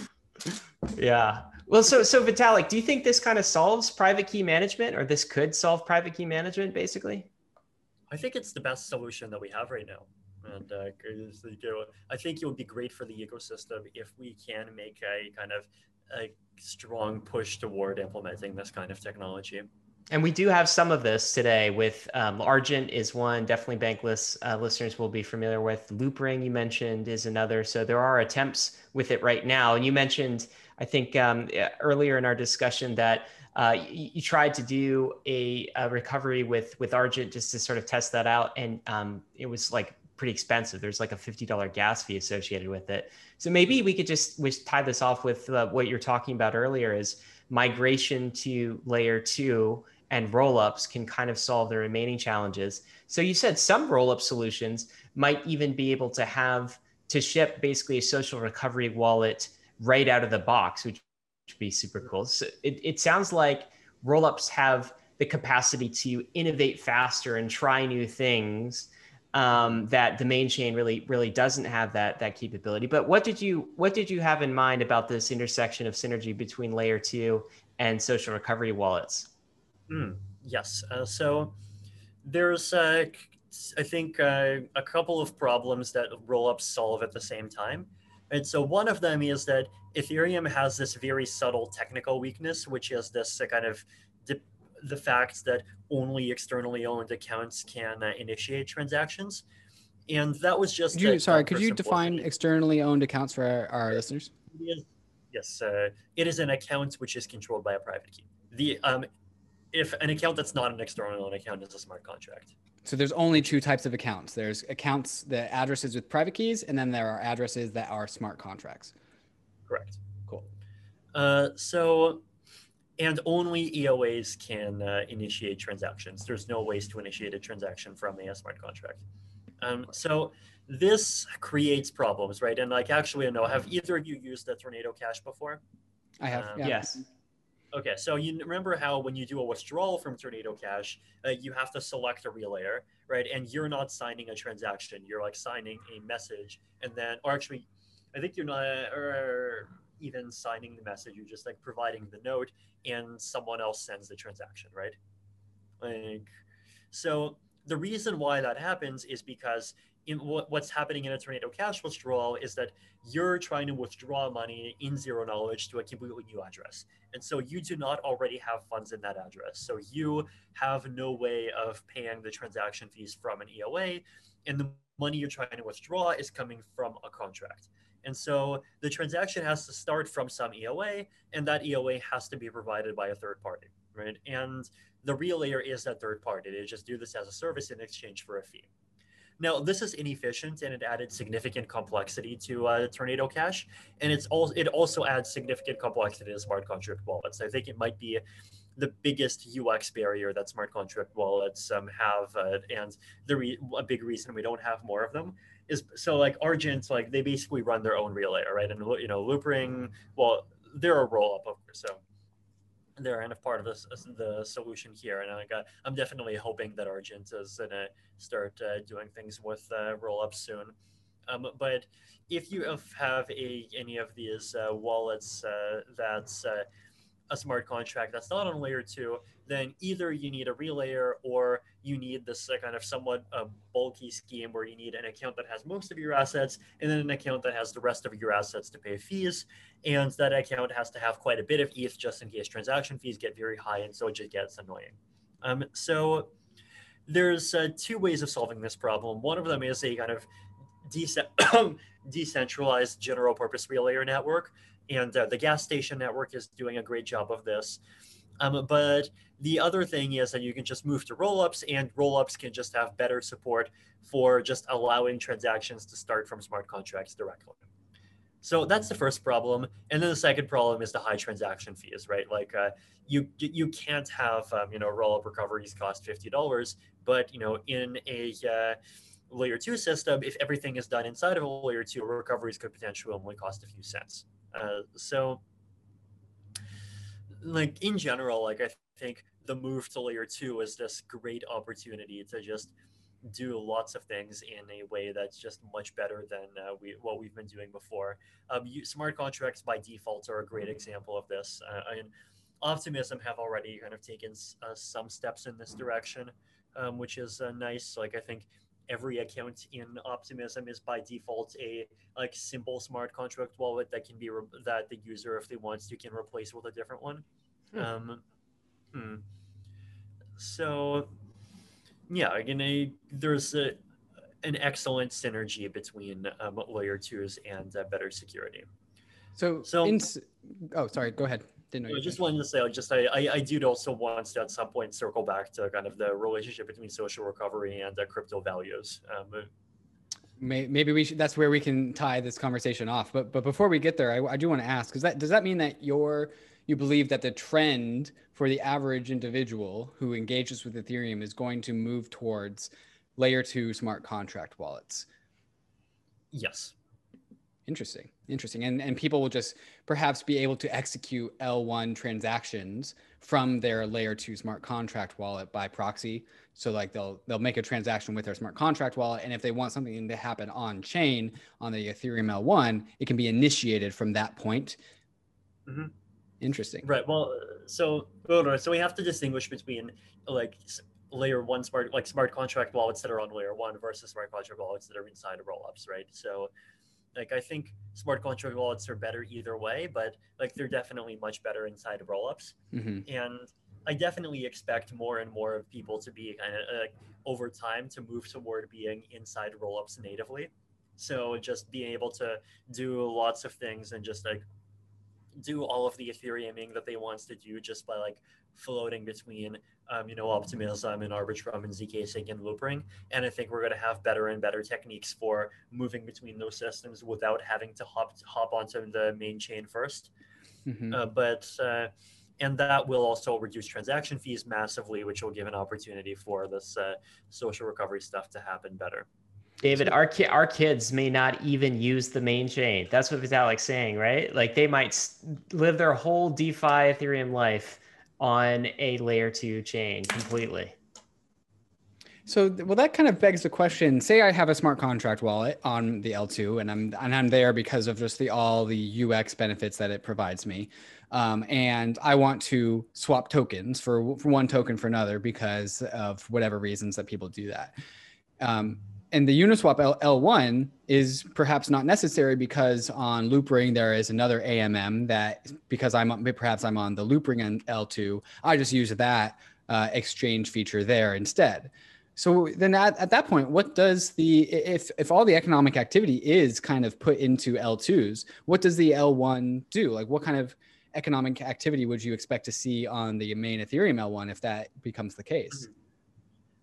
yeah. Well, so so Vitalik, do you think this kind of solves private key management, or this could solve private key management, basically? I think it's the best solution that we have right now. And uh, I think it would be great for the ecosystem if we can make a kind of a strong push toward implementing this kind of technology. And we do have some of this today with um, Argent is one, definitely Bankless uh, listeners will be familiar with. Loopring, you mentioned, is another. So there are attempts with it right now. And you mentioned, I think um, earlier in our discussion, that uh, you, you, tried to do a, a, recovery with with Argent just to sort of test that out, and um, it was like pretty expensive. There's like a fifty dollar gas fee associated with it. So maybe we could just we tie this off with uh, what you're talking about earlier is migration to layer two and rollups can kind of solve the remaining challenges. So you said some rollup solutions might even be able to have to ship basically a social recovery wallet right out of the box, which be super cool. So it, it sounds like rollups have the capacity to innovate faster and try new things um, that the main chain really really doesn't have that that capability. But what did you what did you have in mind about this intersection of synergy between layer two and social recovery wallets? Mm, yes. Uh, so there's uh, I think uh, a couple of problems that rollups solve at the same time. And so one of them is that Ethereum has this very subtle technical weakness, which is this uh, kind of the, the fact that only externally owned accounts can uh, initiate transactions. And that was just. You, sorry, could you define externally owned accounts for our, our listeners? Yes, yes uh, it is an account which is controlled by a private key. The um, if an account that's not an external owned account is a smart contract. So there's only two types of accounts. There's accounts, the addresses with private keys, and then there are addresses that are smart contracts. Correct. Cool. Uh, so, and only EOAs can uh, initiate transactions. There's no ways to initiate a transaction from a smart contract. Um, so this creates problems, right? And like, actually, I know, have either of you used the Tornado Cash before? I have. Um, yeah. Yes. Okay, so you remember how when you do a withdrawal from Tornado Cash, uh, you have to select a relayer, right? And you're not signing a transaction; you're like signing a message, and then, or actually, I think you're not, or even signing the message. You're just like providing the note, and someone else sends the transaction, right? Like, so the reason why that happens is because in what, what's happening in a tornado cash withdrawal is that you're trying to withdraw money in zero knowledge to a completely new address. And so you do not already have funds in that address. So you have no way of paying the transaction fees from an EOA. And the money you're trying to withdraw is coming from a contract. And so the transaction has to start from some EOA, and that EOA has to be provided by a third party, right? And the relayer is that third party. They just do this as a service in exchange for a fee. Now, this is inefficient and it added significant complexity to uh, Tornado Cash, and it's also it also adds significant complexity to smart contract wallets. I think it might be the biggest UX barrier that smart contract wallets um, have, uh, and the re- a big reason we don't have more of them is so like Argent, like they basically run their own relay, right? And you know, Loopring, well, they're a roll up, so they're kind of part of the solution here. And like, uh, I'm definitely hoping that Argent is going to start uh, doing things with uh, rollups soon. Um, but if you have a, any of these uh, wallets uh, that's uh, a smart contract that's not on layer two, then either you need a relayer or you need this uh, kind of somewhat uh, bulky scheme where you need an account that has most of your assets and then an account that has the rest of your assets to pay fees. And that account has to have quite a bit of ETH just in case transaction fees get very high and so it just gets annoying. Um, so there's uh, two ways of solving this problem. One of them is a kind of decentralized general purpose relayer network and uh, the gas station network is doing a great job of this. Um, but the other thing is that you can just move to rollups, and rollups can just have better support for just allowing transactions to start from smart contracts directly. So that's the first problem, and then the second problem is the high transaction fees, right? Like uh, you you can't have um, you know rollup recoveries cost fifty dollars, but you know in a uh, layer two system, if everything is done inside of a layer two, recoveries could potentially only cost a few cents. Uh, so, like in general, like I think the move to layer two is this great opportunity to just do lots of things in a way that's just much better than uh, we what we've been doing before. Um, you, smart contracts by default are a great example of this. Uh, and Optimism have already kind of taken uh, some steps in this direction, um, which is uh, nice. Like I think every account in Optimism is by default a like simple smart contract wallet that can be re- that the user, if they wants to, can replace with a different one. Hmm. Um, hmm. So, yeah, again, a, there's a, an excellent synergy between um, layer twos and uh, better security. So, so in, oh, sorry, go ahead. Didn't know I just wanted to say, I just I, I, I do also want to at some point circle back to kind of the relationship between social recovery and uh, crypto values. Um, maybe we should that's where we can tie this conversation off but but before we get there i, I do want to ask because that does that mean that you're you believe that the trend for the average individual who engages with ethereum is going to move towards layer two smart contract wallets yes Interesting. Interesting. And and people will just perhaps be able to execute L1 transactions from their layer 2 smart contract wallet by proxy. So like they'll they'll make a transaction with their smart contract wallet and if they want something to happen on chain on the Ethereum L1, it can be initiated from that point. Mm-hmm. Interesting. Right. Well, so so we have to distinguish between like layer one smart like smart contract wallets that are on layer one versus smart contract wallets that are inside of rollups, right? So like I think smart contract wallets are better either way, but like they're definitely much better inside of rollups. Mm-hmm. And I definitely expect more and more of people to be kind of like over time to move toward being inside rollups natively. So just being able to do lots of things and just like do all of the Ethereuming that they want to do just by like floating between um, you know optimism and arbitrum and zk-sync and loopring. And i think we're going to have better and better techniques for moving between those systems without having to hop hop onto the main chain 1st mm-hmm. uh, but uh, and that will also reduce transaction fees massively which will give an opportunity for this uh, social recovery stuff to happen better David, our ki- our kids may not even use the main chain. That's what Vitalik's saying, right? Like they might live their whole DeFi Ethereum life on a layer two chain completely. So, well, that kind of begs the question. Say I have a smart contract wallet on the L2, and I'm and I'm there because of just the all the UX benefits that it provides me, um, and I want to swap tokens for, for one token for another because of whatever reasons that people do that. Um, and the Uniswap L- 1 is perhaps not necessary because on Loopring there is another AMM that because I'm perhaps I'm on the Loopring L2, I just use that uh, exchange feature there instead. So then at, at that point, what does the if if all the economic activity is kind of put into L2s, what does the L1 do? Like what kind of economic activity would you expect to see on the main Ethereum L1 if that becomes the case? Mm-hmm.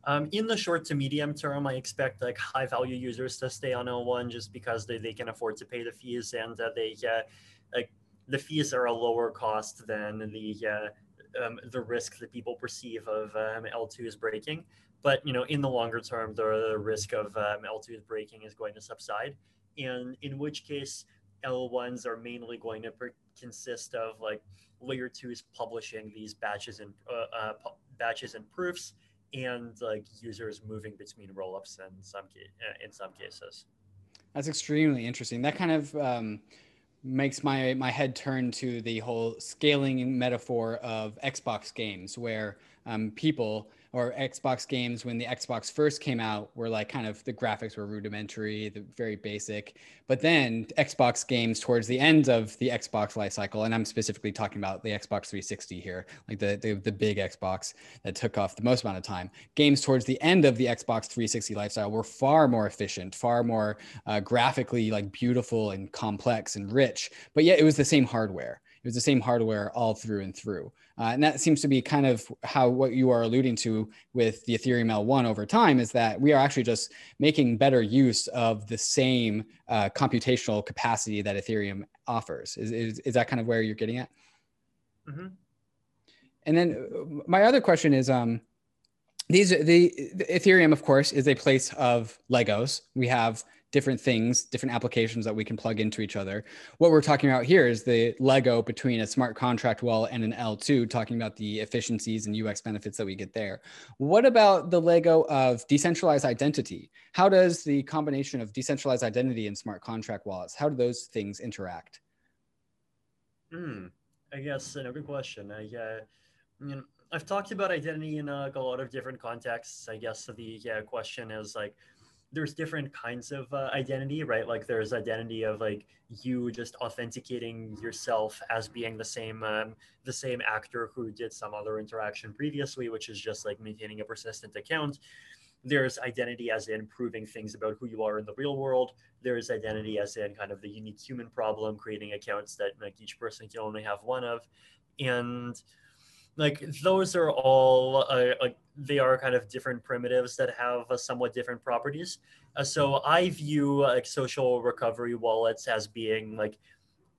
Um, in the short to medium term, I expect like high value users to stay on L1 just because they, they can afford to pay the fees and uh, they uh, like the fees are a lower cost than the uh, um, the risk that people perceive of um, L2 is breaking. But you know, in the longer term, the, the risk of um, L2 is breaking is going to subside, and in which case L1s are mainly going to consist of like layer twos publishing these batches and uh, uh, batches and proofs and like users moving between rollups in some uh, in some cases. That's extremely interesting. That kind of um, makes my my head turn to the whole scaling metaphor of Xbox games, where um, people or Xbox games when the Xbox first came out were like kind of the graphics were rudimentary, the very basic. But then Xbox games towards the end of the Xbox lifecycle, and I'm specifically talking about the Xbox 360 here, like the, the the big Xbox that took off the most amount of time. Games towards the end of the Xbox 360 lifestyle were far more efficient, far more uh, graphically like beautiful and complex and rich, but yet it was the same hardware. It was the same hardware all through and through. Uh, and that seems to be kind of how what you are alluding to with the Ethereum L1 over time is that we are actually just making better use of the same uh, computational capacity that Ethereum offers. Is, is, is, that kind of where you're getting at? Mm-hmm. And then uh, my other question is, um, these the, the Ethereum, of course, is a place of Legos. We have different things, different applications that we can plug into each other. What we're talking about here is the Lego between a smart contract wallet and an L2, talking about the efficiencies and UX benefits that we get there. What about the Lego of decentralized identity? How does the combination of decentralized identity and smart contract wallets, how do those things interact? Hmm, I guess a good question. I, uh, you know, I've talked about identity in uh, a lot of different contexts. I guess the yeah, question is like, there's different kinds of uh, identity, right? Like there's identity of like you just authenticating yourself as being the same um, the same actor who did some other interaction previously, which is just like maintaining a persistent account. There's identity as in proving things about who you are in the real world. There's identity as in kind of the unique human problem, creating accounts that like each person can only have one of, and like those are all uh, like they are kind of different primitives that have uh, somewhat different properties. Uh, so i view like social recovery wallets as being like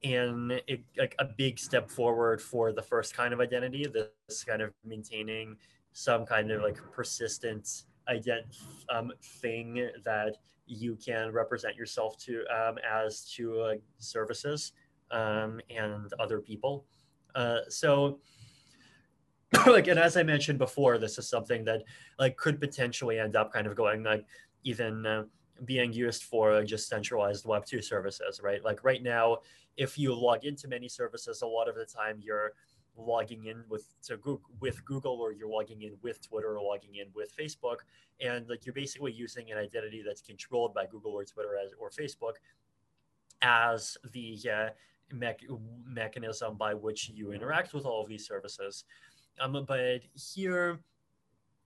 in a, like a big step forward for the first kind of identity this kind of maintaining some kind of like persistent ident um, thing that you can represent yourself to um, as to uh, services um, and other people. Uh, so like and as i mentioned before this is something that like could potentially end up kind of going like even uh, being used for just centralized web 2 services right? Like right now if you log into many services a lot of the time you're logging in with to Google, with Google or you're logging in with Twitter or logging in with Facebook and like you're basically using an identity that's controlled by Google or Twitter as, or Facebook as the uh, me- mechanism by which you interact with all of these services um, but here,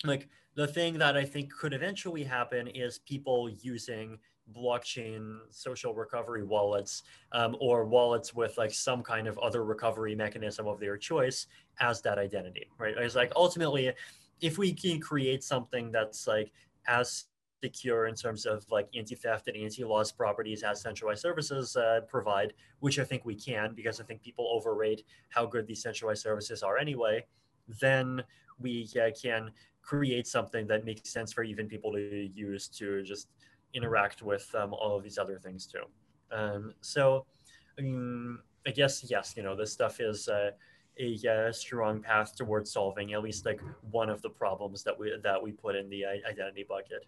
like the thing that I think could eventually happen is people using blockchain social recovery wallets um, or wallets with like some kind of other recovery mechanism of their choice as that identity, right? It's like ultimately, if we can create something that's like as secure in terms of like anti-theft and anti-loss properties as centralized services uh, provide, which I think we can because I think people overrate how good these centralized services are anyway, then we uh, can create something that makes sense for even people to use to just interact with um, all of these other things too. Um, so, I I guess yes, you know, this stuff is uh, a, a, strong path towards solving at least like one of the problems that we that we put in the uh, identity bucket.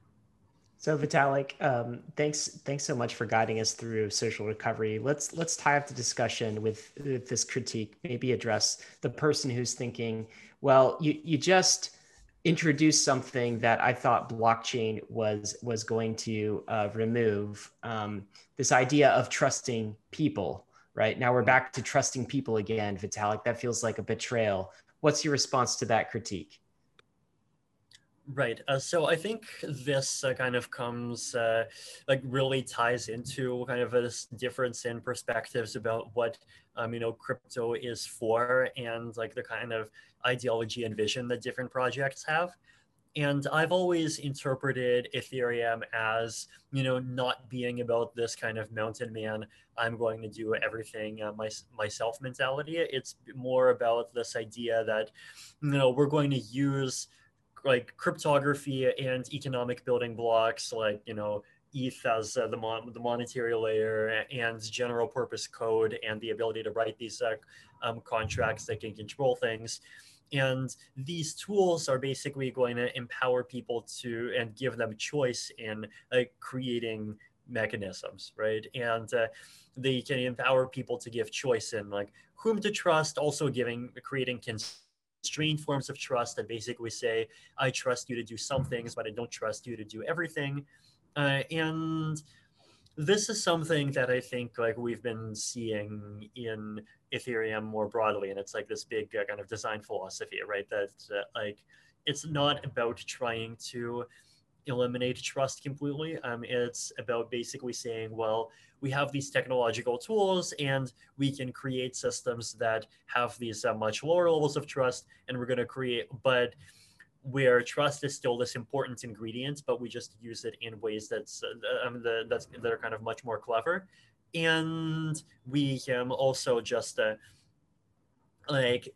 So Vitalik, um, thanks thanks so much for guiding us through social recovery. Let's let's tie up the discussion with, with this critique. Maybe address the person who's thinking, well, you you just introduced something that I thought blockchain was was going to uh, remove. Um, this idea of trusting people. Right now, we're back to trusting people again, Vitalik. That feels like a betrayal. What's your response to that critique? Right. Uh, so I think this uh, kind of comes, uh, like, really ties into kind of this difference in perspectives about what, um, you know, crypto is for and like the kind of ideology and vision that different projects have. And I've always interpreted Ethereum as, you know, not being about this kind of mountain man, I'm going to do everything uh, my, myself mentality. It's more about this idea that, you know, we're going to use like cryptography and economic building blocks like you know ETH as uh, the, mon- the monetary layer and general purpose code and the ability to write these uh, um, contracts that can control things. And these tools are basically going to empower people to and give them choice in uh, creating mechanisms, right? And uh, they can empower people to give choice in like whom to trust, also giving creating cons- constrained forms of trust that basically say, I trust you to do some things, but I don't trust you to do everything. Uh, and this is something that I think like we've been seeing in Ethereum more broadly, and it's like this big uh, kind of design philosophy, right? That uh, like it's not about trying to eliminate trust completely. Um, it's about basically saying, well, we have these technological tools and we can create systems that have these uh, much lower levels of trust and we're going to create but where trust is still this important ingredient but we just use it in ways that's uh, um, the, that's that are kind of much more clever and we can also just uh, like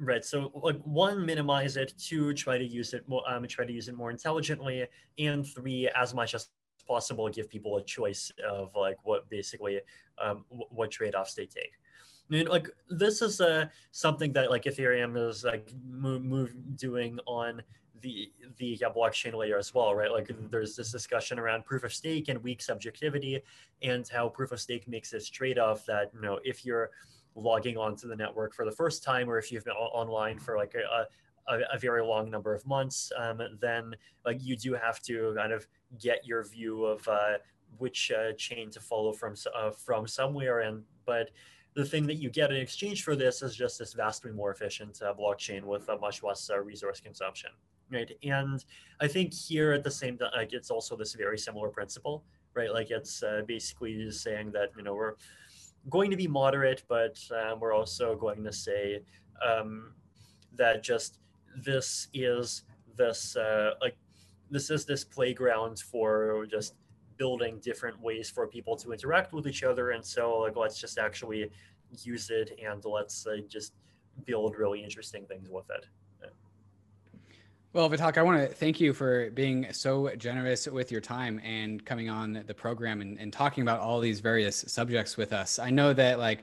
right so like one minimize it two try to use it more um, try to use it more intelligently and three as much as possible give people a choice of like what basically um, what trade-offs they take I mean, like this is uh, something that like Ethereum is like move, move doing on the the yeah, blockchain layer as well, right? Like there's this discussion around proof of stake and weak subjectivity, and how proof of stake makes this trade-off that you know if you're logging onto the network for the first time, or if you've been online for like a, a, a very long number of months, um, then like you do have to kind of get your view of uh, which uh, chain to follow from uh, from somewhere. And but the thing that you get in exchange for this is just this vastly more efficient uh, blockchain with much less uh, resource consumption, right? And I think here at the same time, like it's also this very similar principle, right? Like it's uh, basically saying that you know we're going to be moderate, but um, we're also going to say um, that just this is this uh, like this is this playground for just building different ways for people to interact with each other. And so like let's just actually use it and let's uh, just build really interesting things with it well, Vitalik, I want to thank you for being so generous with your time and coming on the program and, and talking about all these various subjects with us. I know that like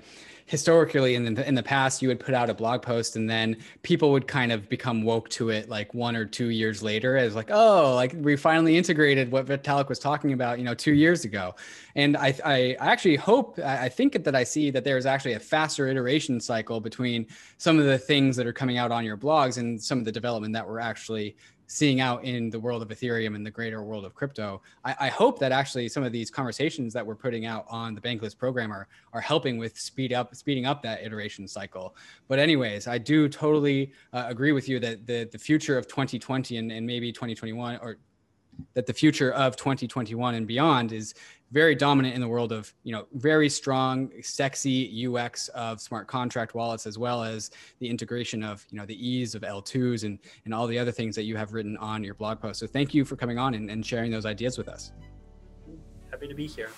historically in the, in the past, you would put out a blog post and then people would kind of become woke to it like one or two years later as like, oh, like we finally integrated what Vitalik was talking about, you know, two years ago. And I, I actually hope, I think that I see that there's actually a faster iteration cycle between some of the things that are coming out on your blogs and some of the development that we're actually seeing out in the world of Ethereum and the greater world of crypto. I, I, hope that actually some of these conversations that we're putting out on the Bankless program are, are helping with speed up speeding up that iteration cycle. But anyways, I do totally uh, agree with you that the the future of 2020 and, and maybe 2021 or that the future of 2021 and beyond is very dominant in the world of you know very strong sexy ux of smart contract wallets as well as the integration of you know the ease of l2s and and all the other things that you have written on your blog post so thank you for coming on and, and sharing those ideas with us happy to be here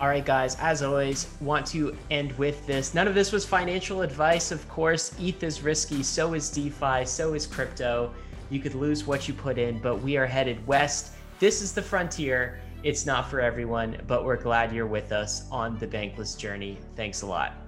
all right, guys, as always, want to end with this. None of this was financial advice, of course. ETH is risky, so is DeFi, so is crypto. You could lose what you put in, but we are headed west. This is the frontier. It's not for everyone, but we're glad you're with us on the bankless journey. Thanks a lot.